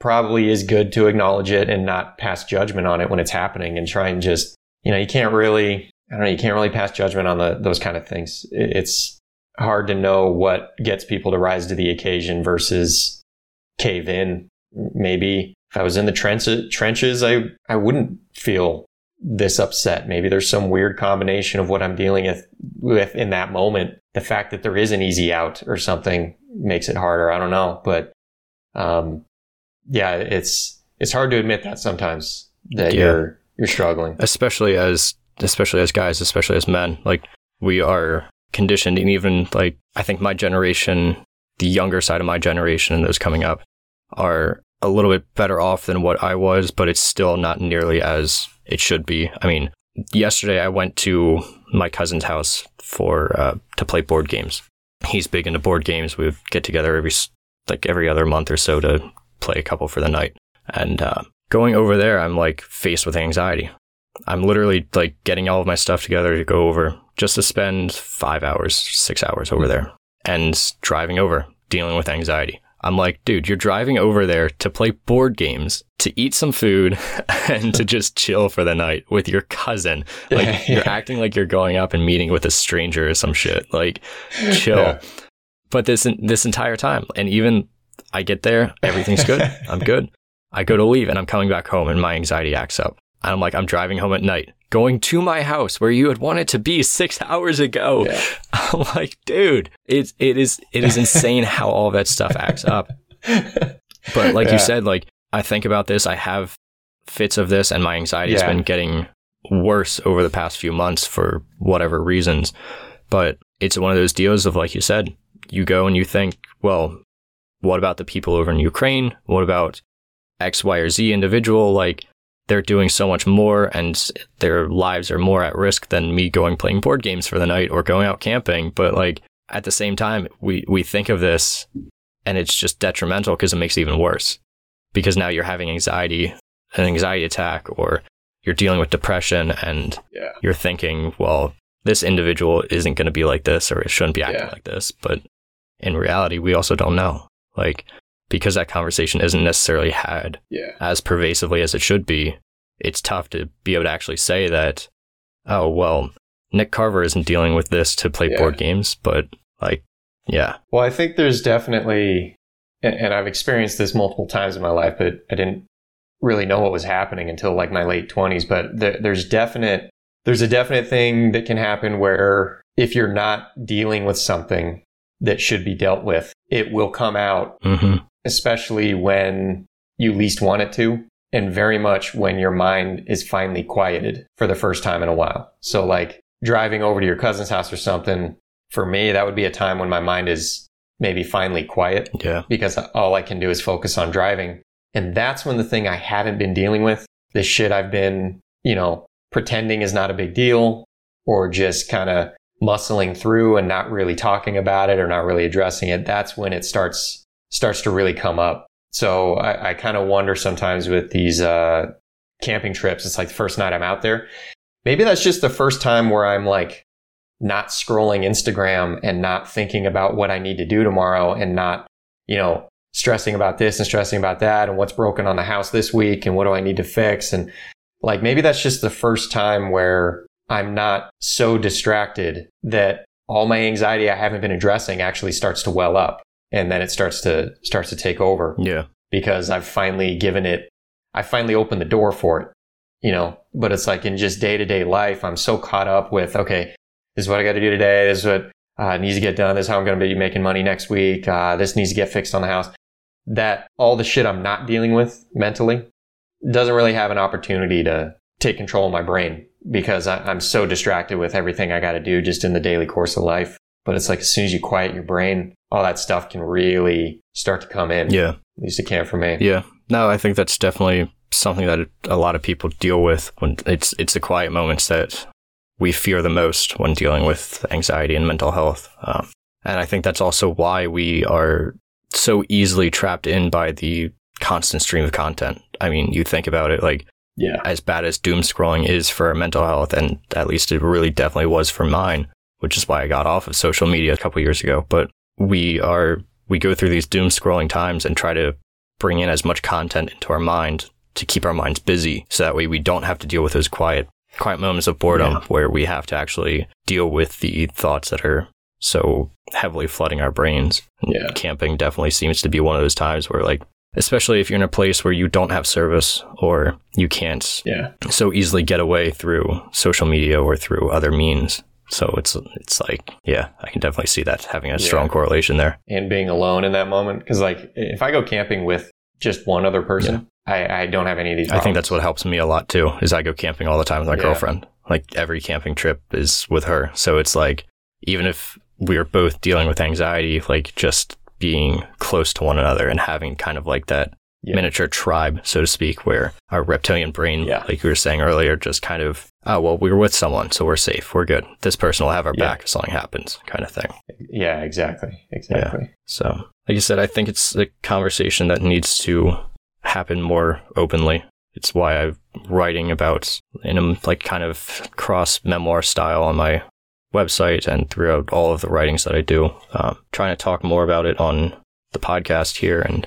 probably is good to acknowledge it and not pass judgment on it when it's happening, and try and just you know you can't really I don't know you can't really pass judgment on the those kind of things. It's hard to know what gets people to rise to the occasion versus cave in. Maybe if I was in the trenches, I, I wouldn't feel this upset. Maybe there's some weird combination of what I'm dealing with, with in that moment. The fact that there is an easy out or something makes it harder. I don't know, but, um, yeah, it's, it's hard to admit that sometimes that Yeah. you're, you're struggling. especially as especially as guys, especially as men. Like we are conditioned, and even like I think my generation, the younger side of my generation, and those coming up, are a little bit better off than what I was, but it's still not nearly as it should be. I mean, yesterday I went to my cousin's house for uh, to play board games. He's big into board games. We get together every like every other month or so to play a couple for the night. And uh, going over there, I'm like faced with anxiety. I'm literally like getting all of my stuff together to go over just to spend five hours, six hours over there and driving over, dealing with anxiety. I'm like, dude, you're driving over there to play board games, to eat some food, and to just chill for the night with your cousin. Like, you're acting like you're going up and meeting with a stranger or some shit. Like, chill. Yeah. But this this entire time, and even I get there, everything's good. I'm good. I go to leave and I'm coming back home and my anxiety acts up. And I'm like, I'm driving home at night, going to my house where you had wanted to be six hours ago. Yeah. I'm like, dude, it's it is it is insane how all that stuff acts up. But like Yeah. you said, like I think about this, I have fits of this, and my anxiety has Yeah. been getting worse over the past few months for whatever reasons. But it's one of those deals of like you said, you go and you think, well, what about the people over in Ukraine? What about X, Y, or Z individual? Like they're doing so much more and their lives are more at risk than me going playing board games for the night or going out camping. But like at the same time, we, we think of this and it's just detrimental because it makes it even worse. Because now you're having anxiety, an anxiety attack, or you're dealing with depression and Yeah. you're thinking, well, this individual isn't going to be like this or it shouldn't be acting Yeah. like this. But in reality, we also don't know. Like, because that conversation isn't necessarily had Yeah. as pervasively as it should be, it's tough to be able to actually say that, oh, well, Nick Carver isn't dealing with this to play Yeah. board games, but like, yeah, Well, I think there's definitely, and I've experienced this multiple times in my life, but I didn't really know what was happening until like my late 20s. But there's definite, there's a definite thing that can happen where if you're not dealing with something that should be dealt with, it will come out hmm especially when you least want it to, and very much when your mind is finally quieted for the first time in a while. So, like driving over to your cousin's house or something, for me, that would be a time when my mind is maybe finally quiet Yeah. because all I can do is focus on driving. And that's when the thing I haven't been dealing with, the shit I've been, you know, pretending is not a big deal or just kind of muscling through and not really talking about it or not really addressing it. That's when it starts, starts to really come up. So I, I kind of wonder sometimes with these, uh, camping trips. It's like the first night I'm out there. Maybe that's just the first time where I'm like not scrolling Instagram and not thinking about what I need to do tomorrow and not, you know, stressing about this and stressing about that and what's broken on the house this week and what do I need to fix. And like maybe that's just the first time where I'm not so distracted that all my anxiety I haven't been addressing actually starts to well up and then it starts to starts to take over Yeah. because I've finally given it I finally opened the door for it. You know, but it's like in just day to day life, I'm so caught up with, okay, this is what I got to do today. This is what uh, needs to get done. This is how I'm going to be making money next week. Uh, this needs to get fixed on the house. That all the shit I'm not dealing with mentally doesn't really have an opportunity to take control of my brain because I, I'm so distracted with everything I got to do just in the daily course of life. But it's like as soon as you quiet your brain, all that stuff can really start to come in. Yeah. At least it can for me. Yeah. No, I think that's definitely something that a lot of people deal with when it's it's the quiet moments that we fear the most when dealing with anxiety and mental health. Um, and I think that's also why we are so easily trapped in by the constant stream of content. I mean, you think about it like Yeah. as bad as doom scrolling is for our mental health, and at least it really definitely was for mine, which is why I got off of social media a couple years ago. But we are, we go through these doom scrolling times and try to bring in as much content into our mind to keep our minds busy. So that way we don't have to deal with those quiet, quiet moments of boredom Yeah. where we have to actually deal with the thoughts that are so heavily flooding our brains. Yeah. Camping definitely seems to be one of those times where like, especially if you're in a place where you don't have service or you can't Yeah. so easily get away through social media or through other means. So it's it's like, yeah, I can definitely see that having a strong correlation there. And being alone in that moment. Because, like, if I go camping with just one other person, I, I don't have any of these I think that's what helps me a lot too. Is I go camping all the time with my Yeah. girlfriend. Like every camping trip is with her. So it's like even if we're both dealing with anxiety, like just being close to one another and having kind of like that Yeah. miniature tribe, so to speak, where our reptilian brain, Yeah. like you were saying earlier, just kind of, oh, well, we were with someone, so we're safe. We're good. This person will have our Yeah. back if something happens, kind of thing. Yeah, exactly. Exactly. So, like you said, I think it's a conversation that needs to happen more openly. It's why I'm writing about in a like kind of cross memoir style on my website and throughout all of the writings that I do. Um, trying to talk more about it on the podcast here and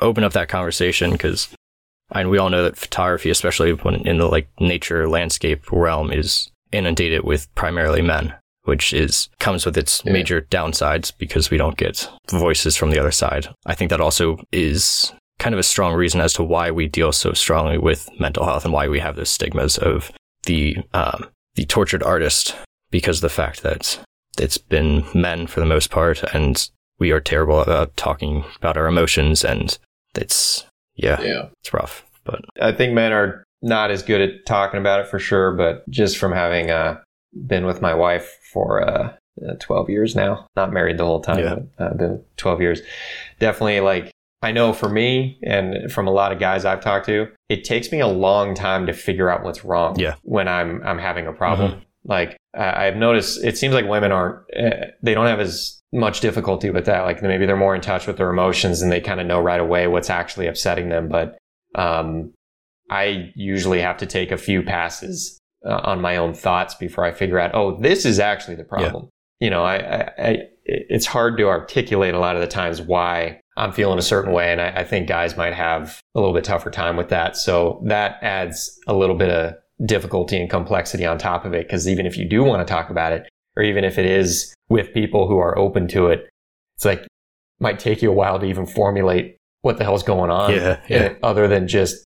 open up that conversation because and we all know that photography, especially when in the like nature landscape realm, is inundated with primarily men, which is comes with its Yeah. major downsides because we don't get voices from the other side. I think that also is kind of a strong reason as to why we deal so strongly with mental health and why we have those stigmas of the um, the tortured artist because of the fact that it's been men for the most part and we are terrible about talking about our emotions and it's yeah Yeah. it's rough, but I think men are not as good at talking about it for sure, but just from having uh, been with my wife for uh, uh, 12 years now, not married the whole time, Yeah. but uh, been 12 years, definitely like I know for me and from a lot of guys I've talked to, it takes me a long time to figure out what's wrong Yeah. when I'm I'm having a problem. Like uh, I've noticed, it seems like women aren't uh, they don't have as much difficulty with that. Like maybe they're more in touch with their emotions and they kind of know right away what's actually upsetting them. But um, I usually have to take a few passes uh, on my own thoughts before I figure out, oh, this is actually the problem. You know, I, I, I, it's hard to articulate a lot of the times why I'm feeling a certain way. And I, I think guys might have a little bit tougher time with that. So that adds a little bit of difficulty and complexity on top of it. Cause even if you do want to talk about it, or even if it is with people who are open to it, it's like, might take you a while to even formulate what the hell's going on. Yeah, yeah. Other than just,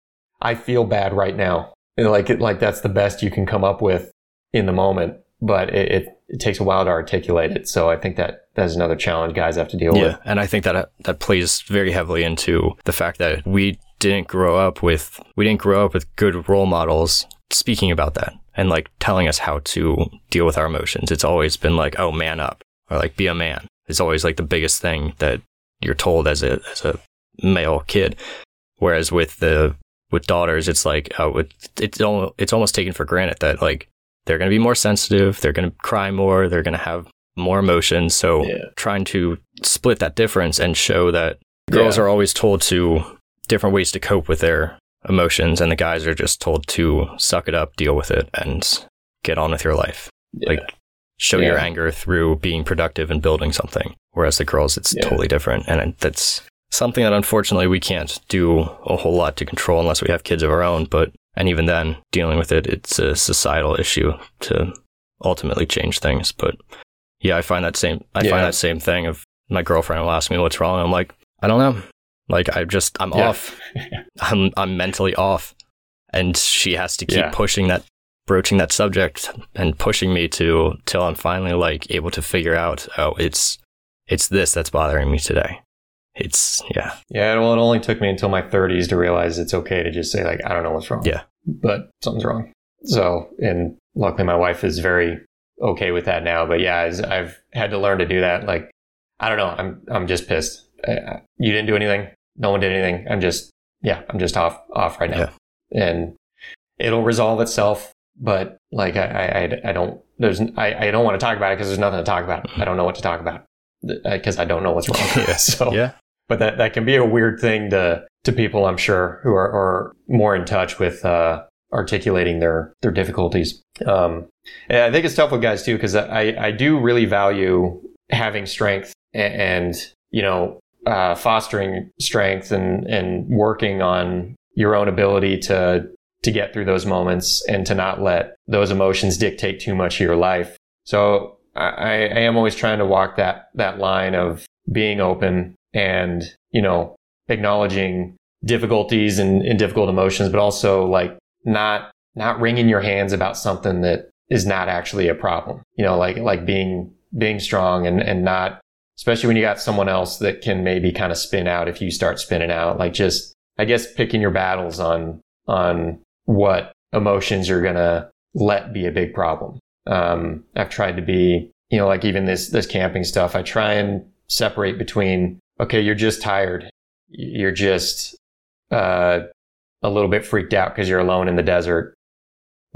I feel bad right now. And like, it, like that's the best you can come up with in the moment, but it, it, it takes a while to articulate it. So I think that that's another challenge guys have to deal Yeah, with. and I think that that plays very heavily into the fact that we didn't grow up with we didn't grow up with good role models speaking about that and like telling us how to deal with our emotions. It's always been like, oh, man up or like be a man. It's always like the biggest thing that you're told as a as a male kid. Whereas with the with daughters, it's like oh, it, it's al- it's almost taken for granted that like they're going to be more sensitive, they're going to cry more, they're going to have more emotions. So Yeah. trying to split that difference and show that girls Yeah. are always told to different ways to cope with their emotions, and the guys are just told to suck it up, deal with it, and get on with your life. Yeah. Like show your anger through being productive and building something. Whereas the girls, it's Yeah. totally different, and that's something that unfortunately we can't do a whole lot to control unless we have kids of our own. But and even then, dealing with it, it's a societal issue to ultimately change things. But yeah, I find that same. I Yeah. find that same thing of my girlfriend will ask me what's wrong. I'm like, I don't know. Like I just I'm Yeah. off. I'm I'm mentally off, and she has to keep Yeah. pushing that, broaching that subject, and pushing me to till I'm finally like able to figure out. Oh, it's it's this that's bothering me today. It's yeah, Yeah, well, it only took me until my 30s to realize it's okay to just say, like, I don't know what's wrong. Yeah. But something's wrong. So, and luckily my wife is very okay with that now. But yeah, as I've had to learn to do that. Like, I don't know. I'm, I'm just pissed. You didn't do anything. No one did anything. I'm just, yeah, I'm just off, off right now. And it'll resolve itself. But like, I, I, I- I don't, there's, I, I don't want to talk about it because there's nothing to talk about. I don't know what to talk about because I don't know what's wrong. Yeah. so, yeah, but that, that can be a weird thing to to people I'm sure who are, are more in touch with uh, articulating their their difficulties. Um, and I think it's tough with guys too because I I do really value having strength and, and you know uh, fostering strength and and working on your own ability to to get through those moments and to not let those emotions dictate too much of your life. So I, I am always trying to walk that that line of being open and you know acknowledging difficulties and, and difficult emotions, but also like not not wringing your hands about something that is not actually a problem. You know, like like being being strong and and not especially when you got someone else that can maybe kind of spin out if you start spinning out. Like just I guess picking your battles on on what emotions you're gonna let be a big problem. Um, I've tried to be, you know, like even this this camping stuff. I try and separate between okay, you're just tired, you're just uh, a little bit freaked out because you're alone in the desert,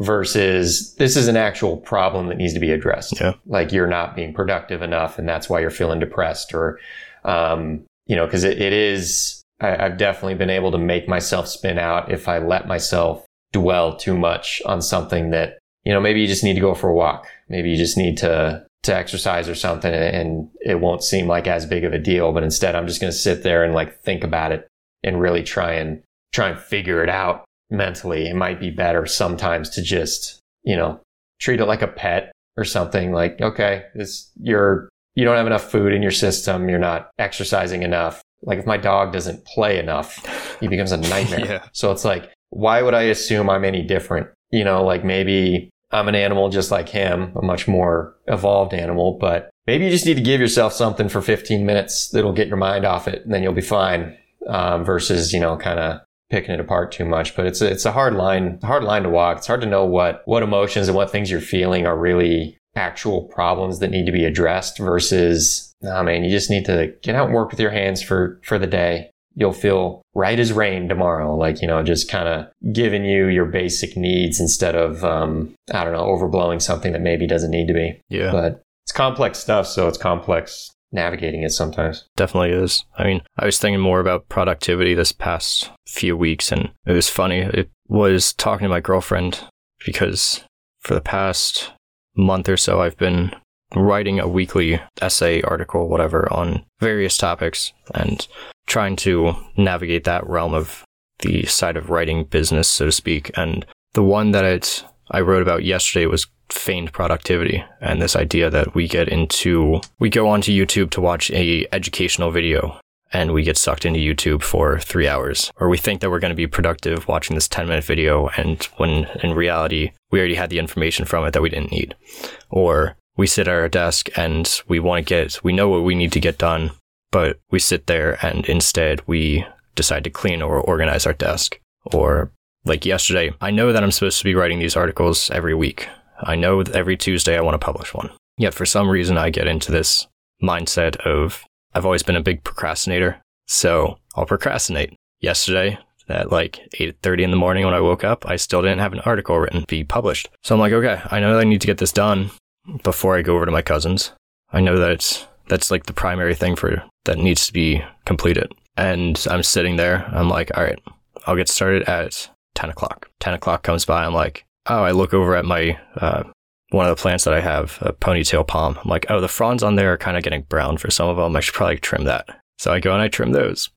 versus this is an actual problem that needs to be addressed. Yeah. Like you're not being productive enough, and that's why you're feeling depressed, or um, you know, because it, it is. I, I've definitely been able to make myself spin out if I let myself dwell too much on something that you know maybe you just need to go for a walk maybe you just need to to exercise or something and it won't seem like as big of a deal but instead i'm just going to sit there and like think about it and really try and try and figure it out mentally it might be better sometimes to just you know treat it like a pet or something like okay this you're you don't have enough food in your system you're not exercising enough. Like if my dog doesn't play enough he becomes a nightmare. Yeah. so it's like why would i assume i'm any different? You know like maybe i'm an animal just like him a much more evolved animal but maybe you just need to give yourself something for 15 minutes that'll get your mind off it and then you'll be fine um, versus you know kind of picking it apart too much but it's a, it's a hard line hard line to walk. It's hard to know what what emotions and what things you're feeling are really actual problems that need to be addressed versus nah man you just need to get out and work with your hands for for the day. You'll feel right as rain tomorrow like you know just kind of giving you your basic needs instead of um i don't know overblowing something that maybe doesn't need to be. Yeah. but it's complex stuff so it's complex navigating it sometimes definitely is. I mean, I was thinking more about productivity this past few weeks, and it was funny. It was talking to my girlfriend because for the past month or so, I've been writing a weekly essay, article, whatever, on various topics and trying to navigate that realm of the side of writing business, so to speak. And the one that it, I wrote about yesterday was feigned productivity and this idea that we get into we go onto YouTube to watch a educational video and we get sucked into YouTube for 3 hours or we think that we're going to be productive watching this 10 minute video and when in reality we already had the information from it that we didn't need or we sit at our desk and we want to get, we know what we need to get done, but we sit there and instead we decide to clean or organize our desk. Or like yesterday, I know that I'm supposed to be writing these articles every week. I know every Tuesday I want to publish one. Yet for some reason I get into this mindset of I've always been a big procrastinator. So I'll procrastinate. Yesterday, at like 8.30 in the morning when I woke up, I still didn't have an article written to be published. So I'm like, okay, I know that I need to get this done before I go over to my cousin's. I know that it's, that's like the primary thing for that needs to be completed. And I'm sitting there. I'm like, all right, I'll get started at 10 o'clock. 10 o'clock comes by. I'm like, oh, I look over at my, uh, one of the plants that I have, a ponytail palm. I'm like, oh, the fronds on there are kind of getting brown for some of them. I should probably trim that. So I go and I trim those.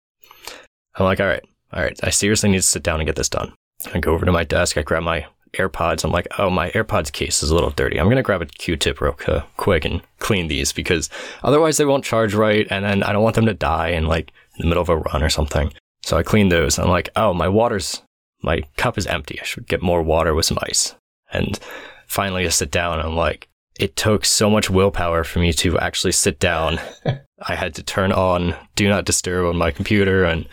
I'm like, all right, all right, I seriously need to sit down and get this done. I go over to my desk, I grab my AirPods. I'm like, oh, my AirPods case is a little dirty. I'm going to grab a Q-tip real quick and clean these because otherwise they won't charge right. And then I don't want them to die in like in the middle of a run or something. So I clean those. I'm like, oh, my water's, my cup is empty. I should get more water with some ice. And finally I sit down and I'm like, it took so much willpower for me to actually sit down. I had to turn on do not disturb on my computer and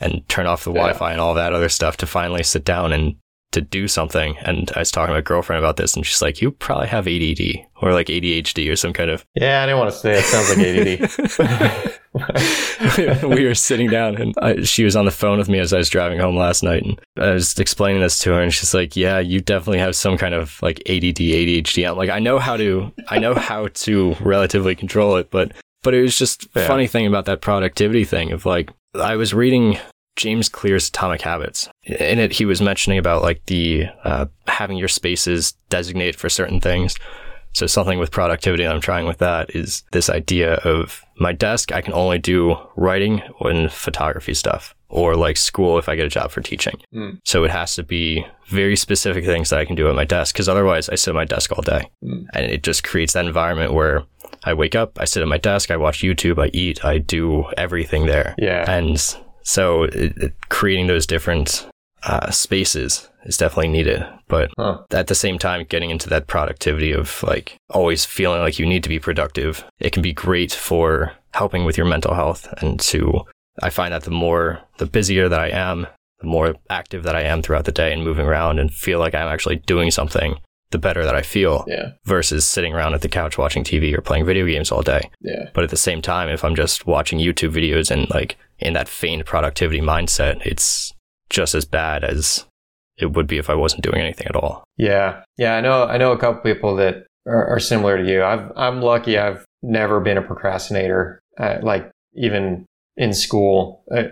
and turn off the yeah. Wi-Fi and all that other stuff to finally sit down and to do something. And I was talking to my girlfriend about this, and she's like, "You probably have ADD or like ADHD or some kind of." Yeah, I didn't want to say it. Sounds like ADD. we were sitting down, and I, she was on the phone with me as I was driving home last night, and I was explaining this to her, and she's like, "Yeah, you definitely have some kind of like ADD, ADHD." I'm like, "I know how to, I know how to relatively control it, but." But it was just yeah. funny thing about that productivity thing of like I was reading James Clear's Atomic Habits. In it, he was mentioning about like the uh, having your spaces designated for certain things. So something with productivity that I'm trying with that is this idea of my desk. I can only do writing and photography stuff, or like school if I get a job for teaching. Mm. So it has to be very specific things that I can do at my desk, because otherwise I sit at my desk all day, mm. and it just creates that environment where I wake up, I sit at my desk, I watch YouTube, I eat, I do everything there. Yeah. And so it, it, creating those different uh, spaces is definitely needed. But huh. at the same time, getting into that productivity of like always feeling like you need to be productive, it can be great for helping with your mental health. And to, I find that the more, the busier that I am, the more active that I am throughout the day and moving around and feel like I'm actually doing something, the better that I feel yeah. versus sitting around at the couch watching TV or playing video games all day. Yeah. But at the same time, if I'm just watching YouTube videos and like in that feigned productivity mindset, it's just as bad as it would be if I wasn't doing anything at all. Yeah. Yeah. I know, I know a couple people that are, are similar to you. I've, I'm lucky I've never been a procrastinator. Uh, like even in school, I, uh,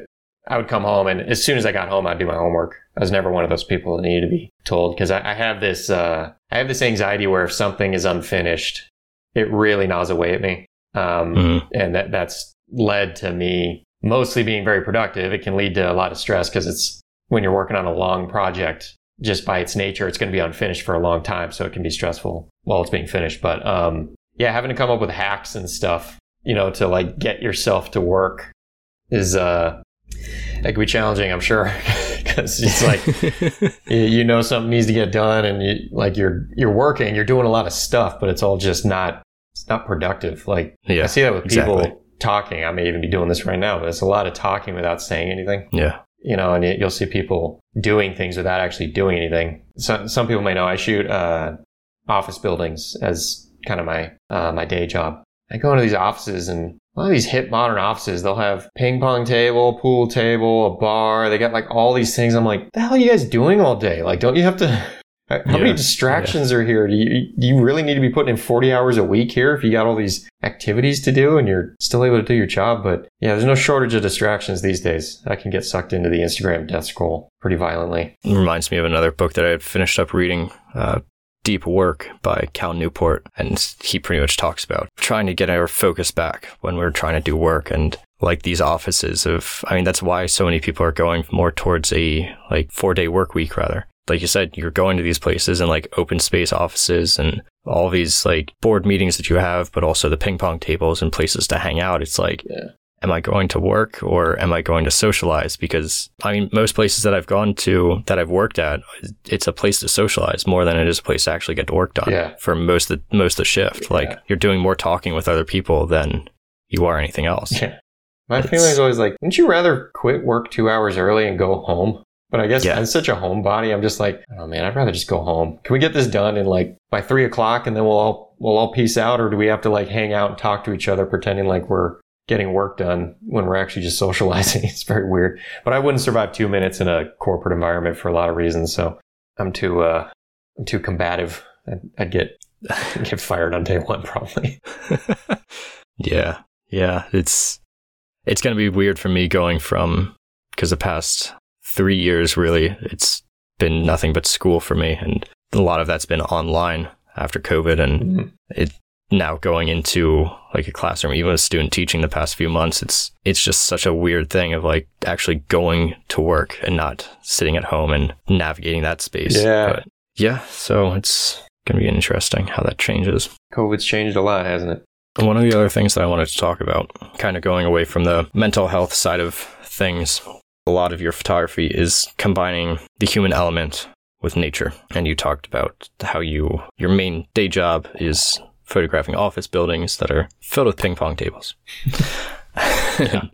I would come home and as soon as I got home, I'd do my homework. I was never one of those people that needed to be told because I, I, have this uh, I have this anxiety where if something is unfinished, it really gnaws away at me, um, mm-hmm. and that that's led to me mostly being very productive. It can lead to a lot of stress because it's when you're working on a long project. Just by its nature, it's going to be unfinished for a long time, so it can be stressful while it's being finished. But um, yeah, having to come up with hacks and stuff, you know, to like get yourself to work is uh, that could be challenging, I'm sure. because it's like you know something needs to get done and you like you're you're working you're doing a lot of stuff but it's all just not it's not productive. Like yeah, i see that with people exactly. talking. I may even be doing this right now but it's a lot of talking without saying anything. Yeah. You know and you'll see people doing things without actually doing anything. So, some people may know i shoot uh, office buildings as kind of my uh, my day job. I go into these offices and a lot of these hip modern offices, they'll have ping pong table, pool table, a bar. They got like all these things. I'm like, the hell are you guys doing all day? Like, don't you have to? How yeah, many distractions yeah. are here? Do you, do you really need to be putting in 40 hours a week here if you got all these activities to do and you're still able to do your job? But yeah, there's no shortage of distractions these days. I can get sucked into the Instagram death scroll pretty violently. It reminds me of another book that I had finished up reading uh, Deep Work by Cal Newport. And he pretty much talks about trying to get our focus back when we're trying to do work and like these offices of, I mean, that's why so many people are going more towards a like four day work week rather. Like you said, you're going to these places and like open space offices and all these like board meetings that you have, but also the ping pong tables and places to hang out. It's like, yeah. Am I going to work or am I going to socialize? Because I mean, most places that I've gone to that I've worked at, it's a place to socialize more than it is a place to actually get to work done Yeah. for most of the, most of the shift. Like you're doing more talking with other people than you are anything else. Yeah. My It's- feeling is always like, wouldn't you rather quit work two hours early and go home? But I guess Yeah. I'm such a homebody. I'm just like, oh man, I'd rather just go home. Can we get this done in like by three o'clock and then we'll all we'll all peace out, or do we have to like hang out and talk to each other, pretending like we're getting work done when we're actually just socializing? it's very weird. But I wouldn't survive two minutes in a corporate environment for a lot of reasons. So I'm too uh I'm too combative. I'd, I'd get I'd get fired on day one probably. yeah. Yeah. It's, it's going to be weird for me going from, because the past three years, really, it's been nothing but school for me. And a lot of that's been online after COVID. And Mhm. it now going into like a classroom, even a student teaching the past few months, it's, it's just such a weird thing of like actually going to work and not sitting at home and navigating that space. Yeah. But yeah. So it's going to be interesting how that changes. COVID's changed a lot, hasn't it? One of the other things that I wanted to talk about, kind of going away from the mental health side of things, a lot of your photography is combining the human element with nature. And you talked about how you your main day job is photographing office buildings that are filled with ping pong tables.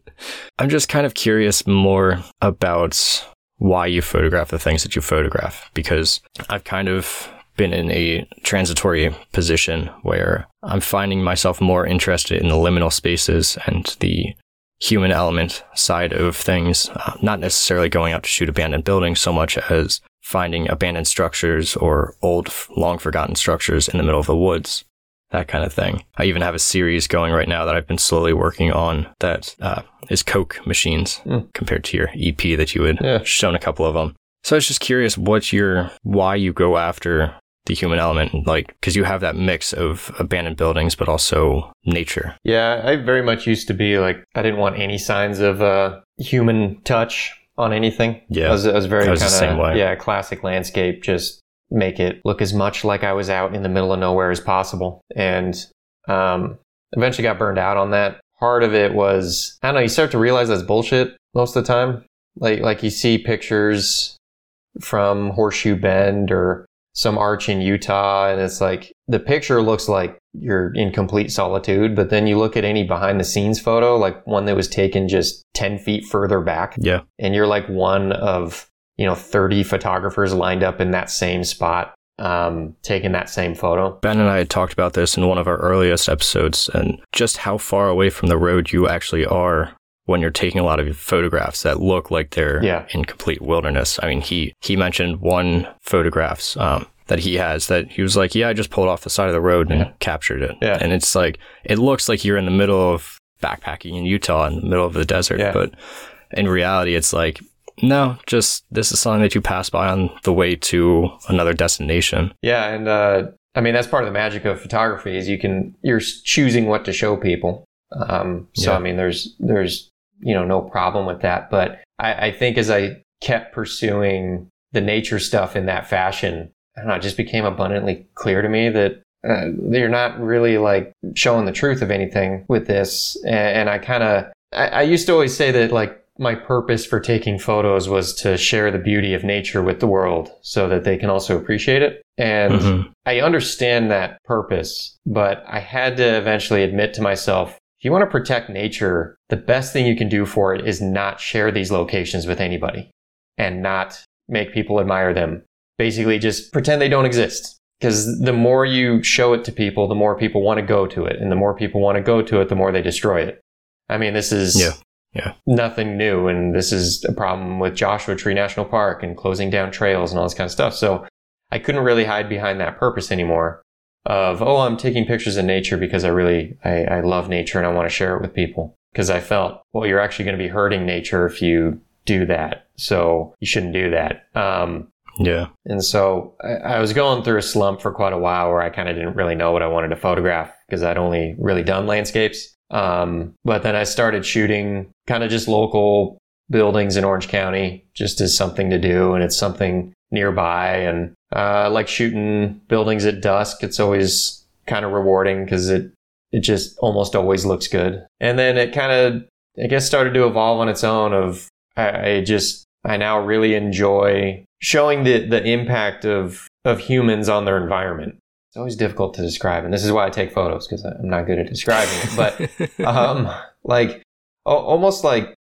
I'm just kind of curious more about why you photograph the things that you photograph because I've kind of been in a transitory position where I'm finding myself more interested in the liminal spaces and the human element side of things, uh, not necessarily going out to shoot abandoned buildings so much as finding abandoned structures or old, long forgotten structures in the middle of the woods. That kind of thing. I even have a series going right now that I've been slowly working on that uh, is Coke machines Mm. compared to your EP that you had Yeah. shown a couple of them. So I was just curious what your why you go after the human element, like because you have that mix of abandoned buildings, but also nature. Yeah, I very much used to be like I didn't want any signs of uh, human touch on anything. Yeah. I was, I was very I was the kind of yeah classic landscape. Just make it look as much like I was out in the middle of nowhere as possible, and um, eventually got burned out on that. Part of it was I don't know. You start to realize that's bullshit most of the time. Like like you see pictures from Horseshoe Bend or some arch in Utah, and it's like the picture looks like you're in complete solitude, but then you look at any behind the scenes photo, like one that was taken just 10 feet further back, Yeah, and you're like one of, you know, 30 photographers lined up in that same spot, um, taking that same photo. Ben and I had talked about this in one of our earliest episodes, and just how far away from the road you actually are when you're taking a lot of photographs that look like they're Yeah. in complete wilderness. I mean, he he mentioned one photographs um, that he has that he was like, "Yeah, I just pulled off the side of the road and Yeah. captured it." Yeah. and it's like it looks like you're in the middle of backpacking in Utah in the middle of the desert, Yeah. but in reality, it's like. No, just this is something that you pass by on the way to another destination. Yeah, and uh, I mean that's part of the magic of photography is you can you're choosing what to show people. Um, so Yeah. I mean, there's there's you know no problem with that. But I, I think as I kept pursuing the nature stuff in that fashion, I don't know, it just became abundantly clear to me that uh, they're not really like showing the truth of anything with this. And, and I kind of I, I used to always say that like my purpose for taking photos was to share the beauty of nature with the world so that they can also appreciate it. And Mhm. I understand that purpose, but I had to eventually admit to myself, if you want to protect nature, the best thing you can do for it is not share these locations with anybody and not make people admire them. Basically, just pretend they don't exist. Because the more you show it to people, the more people want to go to it. And the more people want to go to it, the more they destroy it. I mean, this is Yeah. Yeah. nothing new. And this is a problem with Joshua Tree National Park and closing down trails and all this kind of stuff. So I couldn't really hide behind that purpose anymore of, oh, I'm taking pictures of nature because I really, I, I love nature and I want to share it with people. Because I felt, well, you're actually going to be hurting nature if you do that. So you shouldn't do that. Um, Yeah. and so I, I was going through a slump for quite a while where I kind of didn't really know what I wanted to photograph because I'd only really done landscapes. Um, but then I started shooting kind of just local buildings in Orange County just as something to do. And it's something nearby. And uh, I like shooting buildings at dusk. It's always kind of rewarding because it, it just almost always looks good. And then it kind of I guess started to evolve on its own of I, I just I now really enjoy showing the the impact of of humans on their environment. It's always difficult to describe, and this is why I take photos because I'm not good at describing it. But um, like almost like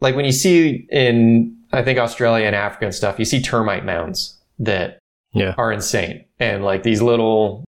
like when you see in I think Australia and Africa and stuff, you see termite mounds that yeah. are insane, and like these little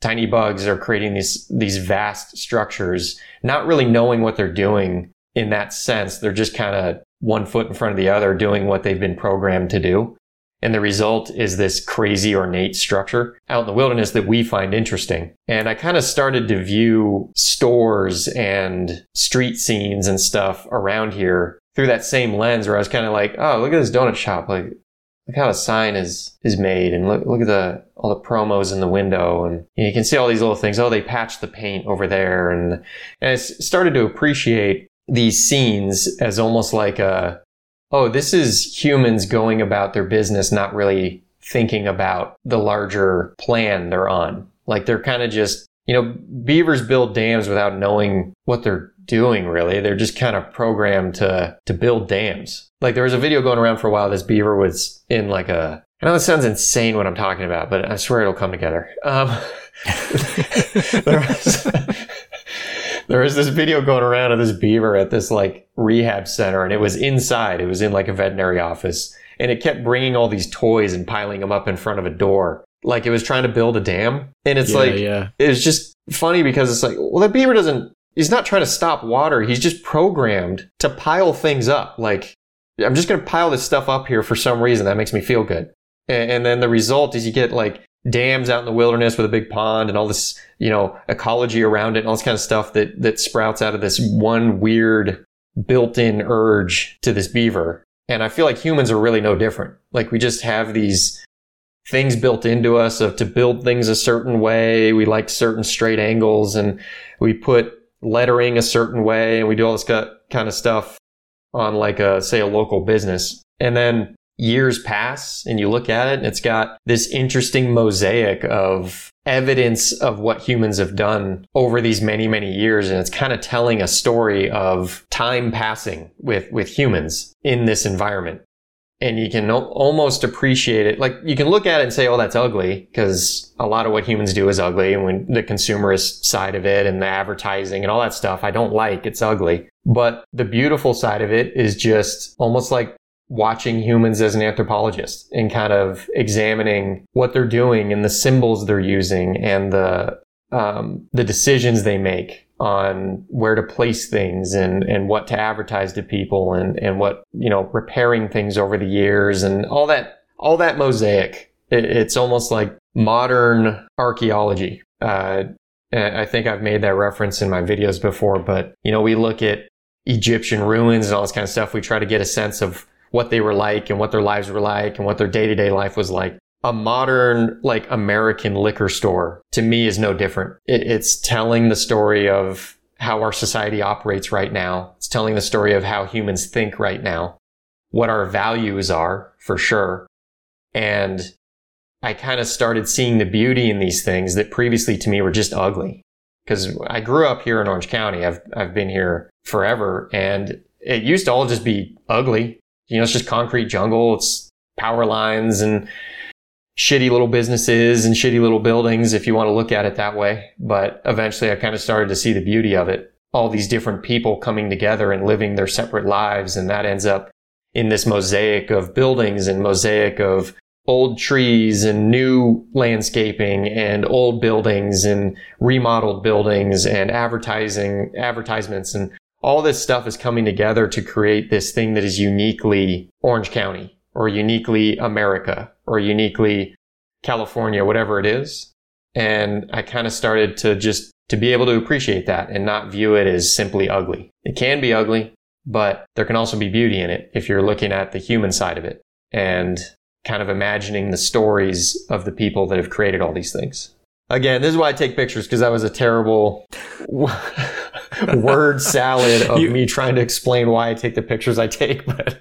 tiny bugs are creating these these vast structures, not really knowing what they're doing in that sense. They're just kind of one foot in front of the other, doing what they've been programmed to do. And the result is this crazy ornate structure out in the wilderness that we find interesting. And I kind of started to view stores and street scenes and stuff around here through that same lens where I was kind of like, oh, look at this donut shop. Like, look how the sign is, is made and look, look at the, all the promos in the window. And you can see all these little things. Oh, they patched the paint over there. And, and I started to appreciate these scenes as almost like a, oh, this is humans going about their business, not really thinking about the larger plan they're on. Like they're kind of just, you know, beavers build dams without knowing what they're doing really. They're just kind of programmed to, to build dams. Like there was a video going around for a while. This beaver was in like a, I know it sounds insane what I'm talking about, but I swear it'll come together. Um, there was, there was this video going around of this beaver at this like rehab center and it was inside. It was in like a veterinary office and it kept bringing all these toys and piling them up in front of a door. Like it was trying to build a dam. And it's Yeah, like, yeah. it was just funny because it's like, well, the beaver doesn't, he's not trying to stop water. He's just programmed to pile things up. Like, I'm just going to pile this stuff up here for some reason. That makes me feel good. And, and then the result is you get like dams out in the wilderness with a big pond and all this, you know, ecology around it and all this kind of stuff that, that sprouts out of this one weird built-in urge to this beaver. And I feel like humans are really no different. Like we just have these things built into us of to build things a certain way. We like certain straight angles and we put lettering a certain way and we do all this kind of stuff on like a, say a local business. And then years pass and you look at it and it's got this interesting mosaic of evidence of what humans have done over these many, many years. And it's kind of telling a story of time passing with, with humans in this environment. And you can al- almost appreciate it. Like you can look at it and say, oh, that's ugly because a lot of what humans do is ugly. And when the consumerist side of it and the advertising and all that stuff, I don't like. It's ugly. But the beautiful side of it is just almost like watching humans as an anthropologist and kind of examining what they're doing and the symbols they're using and the um, the decisions they make on where to place things and and what to advertise to people and and what you know repairing things over the years and all that all that mosaic it, it's almost like modern archaeology uh, I think I've made that reference in my videos before, but you know, we look at Egyptian ruins and all this kind of stuff. We try to get a sense of what they were like and what their lives were like and what their day to day life was like. A modern, like American liquor store to me is no different. It, it's telling the story of how our society operates right now. It's telling the story of how humans think right now, what our values are for sure. And I kind of started seeing the beauty in these things that previously to me were just ugly. Because I grew up here in Orange County. I've, I've been here forever and it used to all just be ugly. You know, it's just concrete jungle. It's power lines and shitty little businesses and shitty little buildings if you want to look at it that way. But eventually I kind of started to see the beauty of it. All these different people coming together and living their separate lives. And that ends up in this mosaic of buildings and mosaic of old trees and new landscaping and old buildings and remodeled buildings and advertising advertisements and all this stuff is coming together to create this thing that is uniquely Orange County or uniquely America or uniquely California, whatever it is. And I kind of started to just to be able to appreciate that and not view it as simply ugly. It can be ugly, but there can also be beauty in it if you're looking at the human side of it and kind of imagining the stories of the people that have created all these things. Again, this is why I take pictures because that was a terrible word salad of You- me trying to explain why I take the pictures I take, but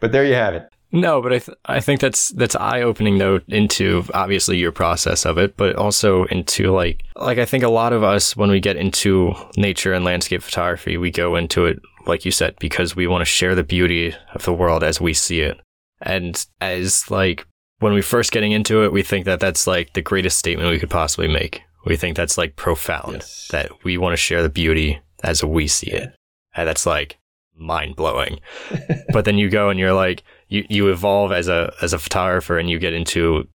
but there you have it. No, but I th- I think that's that's eye opening though into obviously your process of it, but also into like like I think a lot of us when we get into nature and landscape photography, we go into it like you said because we want to share the beauty of the world as we see it, and as like when we first getting into it, we think that that's like the greatest statement we could possibly make. We think that's like profound Yes. that we want to share the beauty as we see it, and that's like mind blowing. but then you go and you're like you, you evolve as a as a photographer and you get into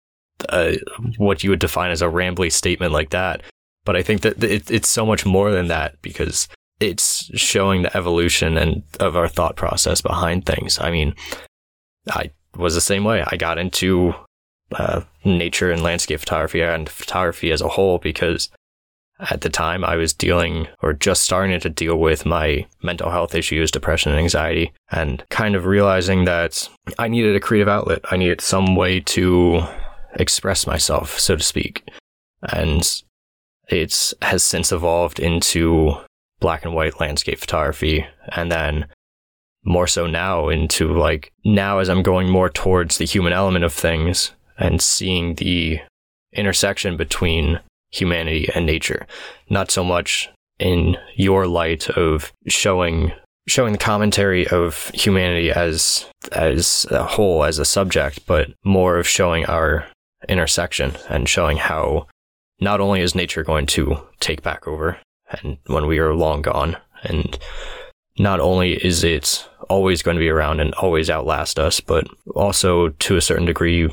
uh, what you would define as a rambly statement like that. But I think that it, it's so much more than that because it's showing the evolution and of our thought process behind things. I mean, I was the same way. I got into uh, nature and landscape photography and photography as a whole because at the time I was dealing or just starting to deal with my mental health issues, depression and anxiety, and kind of realizing that I needed a creative outlet. I needed some way to express myself, so to speak. And it has since evolved into black and white landscape photography and then more so now into like now as I'm going more towards the human element of things and seeing the intersection between humanity and nature. Not so much in your light of showing showing the commentary of humanity as as a whole, as a subject, but more of showing our intersection and showing how not only is nature going to take back over and when we are long gone and not only is it always going to be around and always outlast us, but also to a certain degree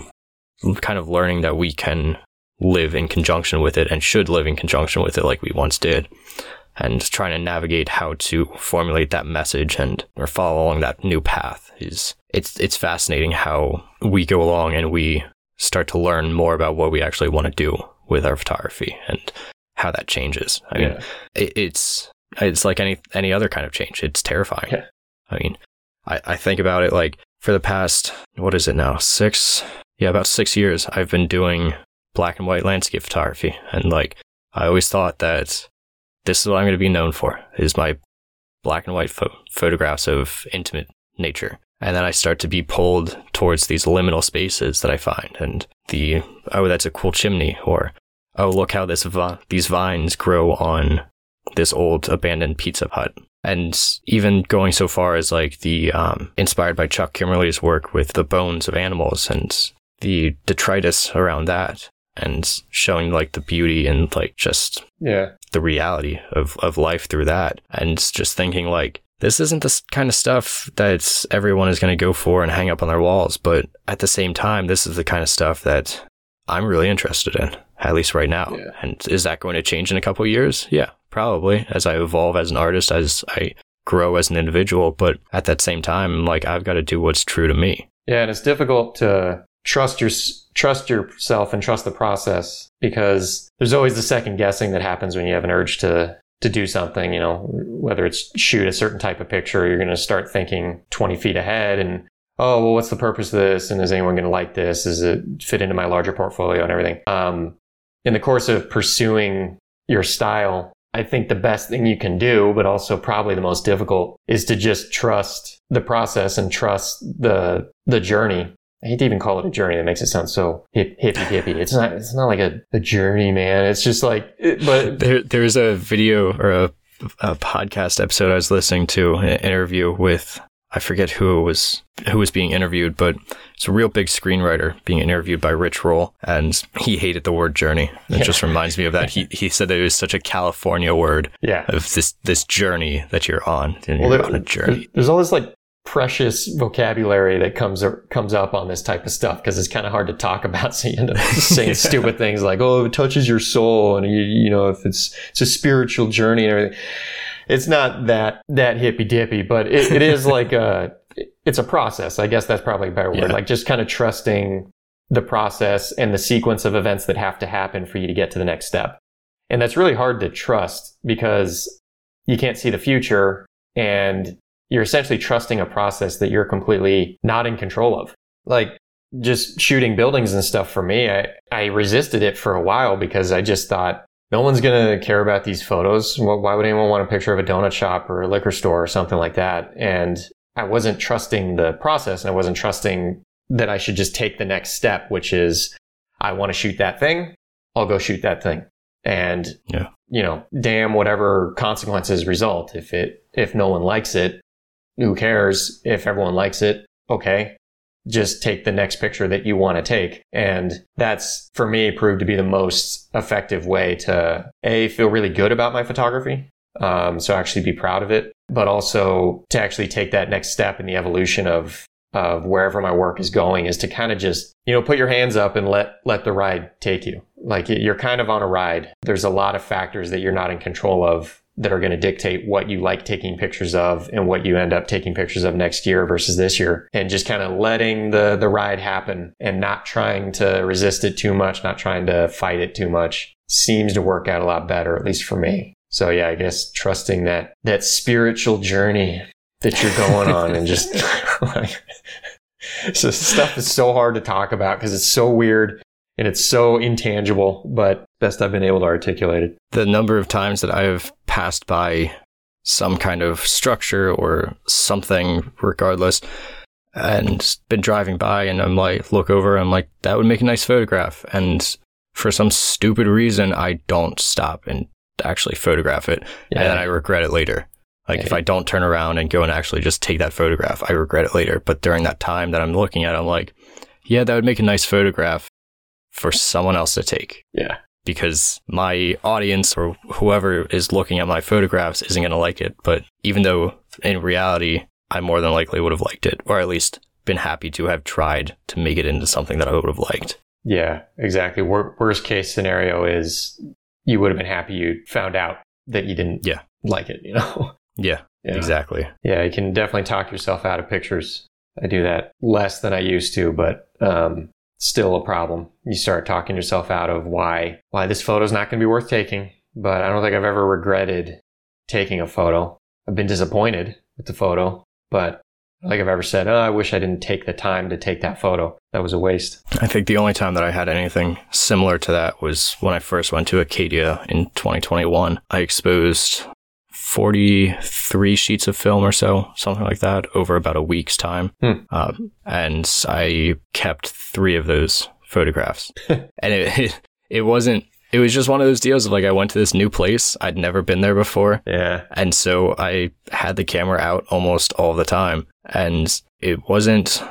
kind of learning that we can live in conjunction with it and should live in conjunction with it like we once did and trying to navigate how to formulate that message and or follow along that new path is it's it's fascinating how we go along and we start to learn more about what we actually want to do with our photography and how that changes. I mean, it, it's it's like any any other kind of change. It's terrifying. Yeah. I mean, I, I think about it like for the past what is it now six yeah about six years I've been doing black and white landscape photography and like I always thought that this is what I'm going to be known for is my black and white pho- photographs of intimate nature. And then I start to be pulled towards these liminal spaces that I find and the, oh, that's a cool chimney or, oh, look how this, vi- these vines grow on this old abandoned pizza hut. And even going so far as like the, um, inspired by Chuck Kimmerle's work with the bones of animals and the detritus around that and showing like the beauty and like just Yeah. the reality of, of life through that and just thinking like this isn't the kind of stuff that everyone is going to go for and hang up on their walls but at the same time this is the kind of stuff that i'm really interested in at least right now Yeah. and is that going to change in a couple of years yeah probably as i evolve as an artist as i grow as an individual but at that same time like i've got to do what's true to me Yeah, and it's difficult to trust your trust yourself and trust the process because there's always the second guessing that happens when you have an urge to to do something. You know, whether it's shoot a certain type of picture, you're going to start thinking 20 feet ahead and oh well, what's the purpose of this? And is anyone going to like this? Does it fit into my larger portfolio and everything? Um, in the course of pursuing your style, I think the best thing you can do, but also probably the most difficult, is to just trust the process and trust the the journey. I hate to even call it a journey. That makes it sound so hip, hippy hippy. It's not. It's not like a, a journey, man. It's just like. It, but There, there's a video or a, a podcast episode I was listening to, an interview with I forget who was who was being interviewed, but it's a real big screenwriter being interviewed by Rich Roll, and he hated the word journey. It Yeah. just reminds me of that. He he said that it was such a California word yeah, of this this journey that you're on, and Well, you're there- on a journey. there's all this like precious vocabulary that comes comes up on this type of stuff because it's kind of hard to talk about. So you end up saying Yeah. stupid things like, "Oh, it touches your soul," and you, you know, if it's it's a spiritual journey and everything. It's not that that hippy dippy, but it, it is like a it's a process. I guess that's probably a better word. Yeah. Like just kind of trusting the process and the sequence of events that have to happen for you to get to the next step. And that's really hard to trust because you can't see the future and you're essentially trusting a process that you're completely not in control of. Like just shooting buildings and stuff for me, I, I resisted it for a while because I just thought no one's going to care about these photos. Why would anyone want a picture of a donut shop or a liquor store or something like that? And I wasn't trusting the process and I wasn't trusting that I should just take the next step, which is I want to shoot that thing. I'll go shoot that thing. And, Yeah. you know, damn whatever consequences result. If it, if no one likes it, who cares? If everyone likes it, okay. Just take the next picture that you want to take. And that's for me proved to be the most effective way to A, feel really good about my photography. Um, so actually be proud of it, but also to actually take that next step in the evolution of of wherever my work is going is to kind of just you know put your hands up and let let the ride take you like you're kind of on a ride there's a lot of factors that you're not in control of that are going to dictate what you like taking pictures of and what you end up taking pictures of next year versus this year. And just kind of letting the the ride happen and not trying to resist it too much not trying to fight it too much seems to work out a lot better at least for me. So yeah i guess trusting that that spiritual journey that you're going on and just like so stuff is so hard to talk about because it's so weird and it's so intangible but best i've been able to articulate it The number of times that I have passed by some kind of structure or something, regardless, and been driving by and I'm like, look over, I'm like, that would make a nice photograph. And for some stupid reason, I don't stop and actually photograph it. And then I regret it later. Like if I don't turn around and go and actually just take that photograph, I regret it later. But during that time that I'm looking at, it, I'm like, yeah, that would make a nice photograph for someone else to take yeah because my audience or whoever is looking at my photographs isn't going to like it. But even though in reality, I more than likely would have liked it, or at least been happy to have tried to make it into something that I would have liked. yeah exactly Wor- worst case scenario is you would have been happy you found out that you didn't Yeah. like it you know Yeah, yeah. exactly. Yeah, you can definitely talk yourself out of pictures. I do that less than I used to, but um, still a problem. You start talking yourself out of why why this photo's not going to be worth taking. But I don't think I've ever regretted taking a photo. I've been disappointed with the photo, but like I've ever said, "Oh, I wish I didn't take the time to take that photo. That was a waste." I think the only time that I had anything similar to that was when I first went to Acadia in 2021. I exposed 43 sheets of film or so, something like that, over about a week's time. Hmm. Uh, and I kept three of those photographs. and it, it, it wasn't, it was just one of those deals of like, I went to this new place. I'd never been there before. Yeah, And so I had the camera out almost all the time. And it wasn't,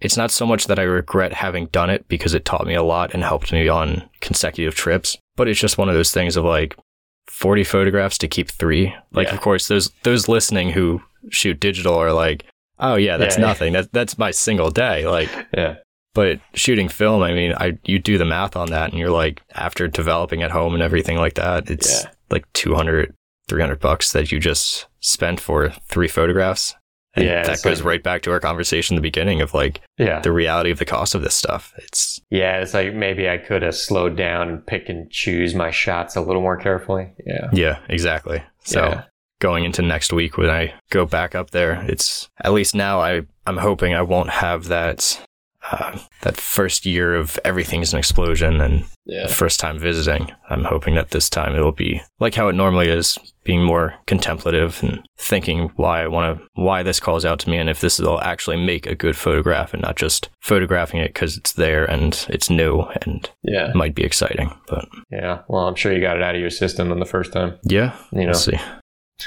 it's not so much that I regret having done it because it taught me a lot and helped me on consecutive trips, but it's just one of those things of like 40 photographs to keep three. Like, Yeah. of course, those, those listening who shoot digital are like, oh yeah, that's Yeah. nothing. That, that's my single day. Like, yeah, but shooting film, I mean, I, you do the math on that and you're like, after developing at home and everything like that, it's Yeah. like 200, 300 bucks that you just spent for three photographs. And Yeah, that goes like- right back to our conversation in the beginning of like yeah. the reality of the cost of this stuff. It's, Yeah, it's like maybe I could have slowed down and pick and choose my shots a little more carefully. Yeah. yeah, exactly. So Yeah. going into next week when I go back up there, it's at least now I, I'm hoping I won't have that, uh, that first year of everything's an explosion and Yeah. first time visiting. I'm hoping that this time it'll be like how it normally is, being more contemplative and thinking why I want to, why this calls out to me, and if this will actually make a good photograph and not just photographing it because it's there and it's new and Yeah. might be exciting. But Yeah. Well, I'm sure you got it out of your system on the first time. yeah, You know, we'll see.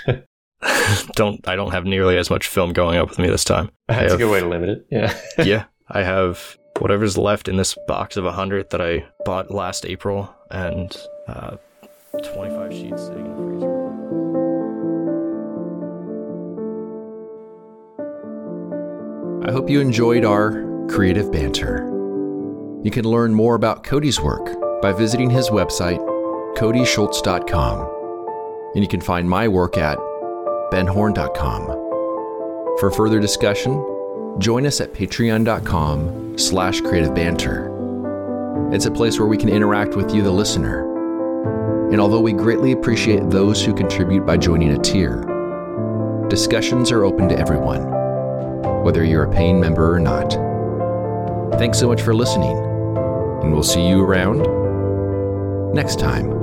don't I don't have nearly as much film going up with me this time. that's a good way to limit it. Yeah. yeah, I have whatever's left in this box of a hundred that I bought last April, and uh, twenty-five sheets sitting in the freezer. I hope you enjoyed our creative banter. You can learn more about Cody's work by visiting his website, codyschultz.com. And you can find my work at benhorne.com. For further discussion, join us at patreon.com slash creative banter. It's a place where we can interact with you, the listener. And although we greatly appreciate those who contribute by joining a tier, discussions are open to everyone whether you're a paying member or not. Thanks so much for listening, and we'll see you around next time.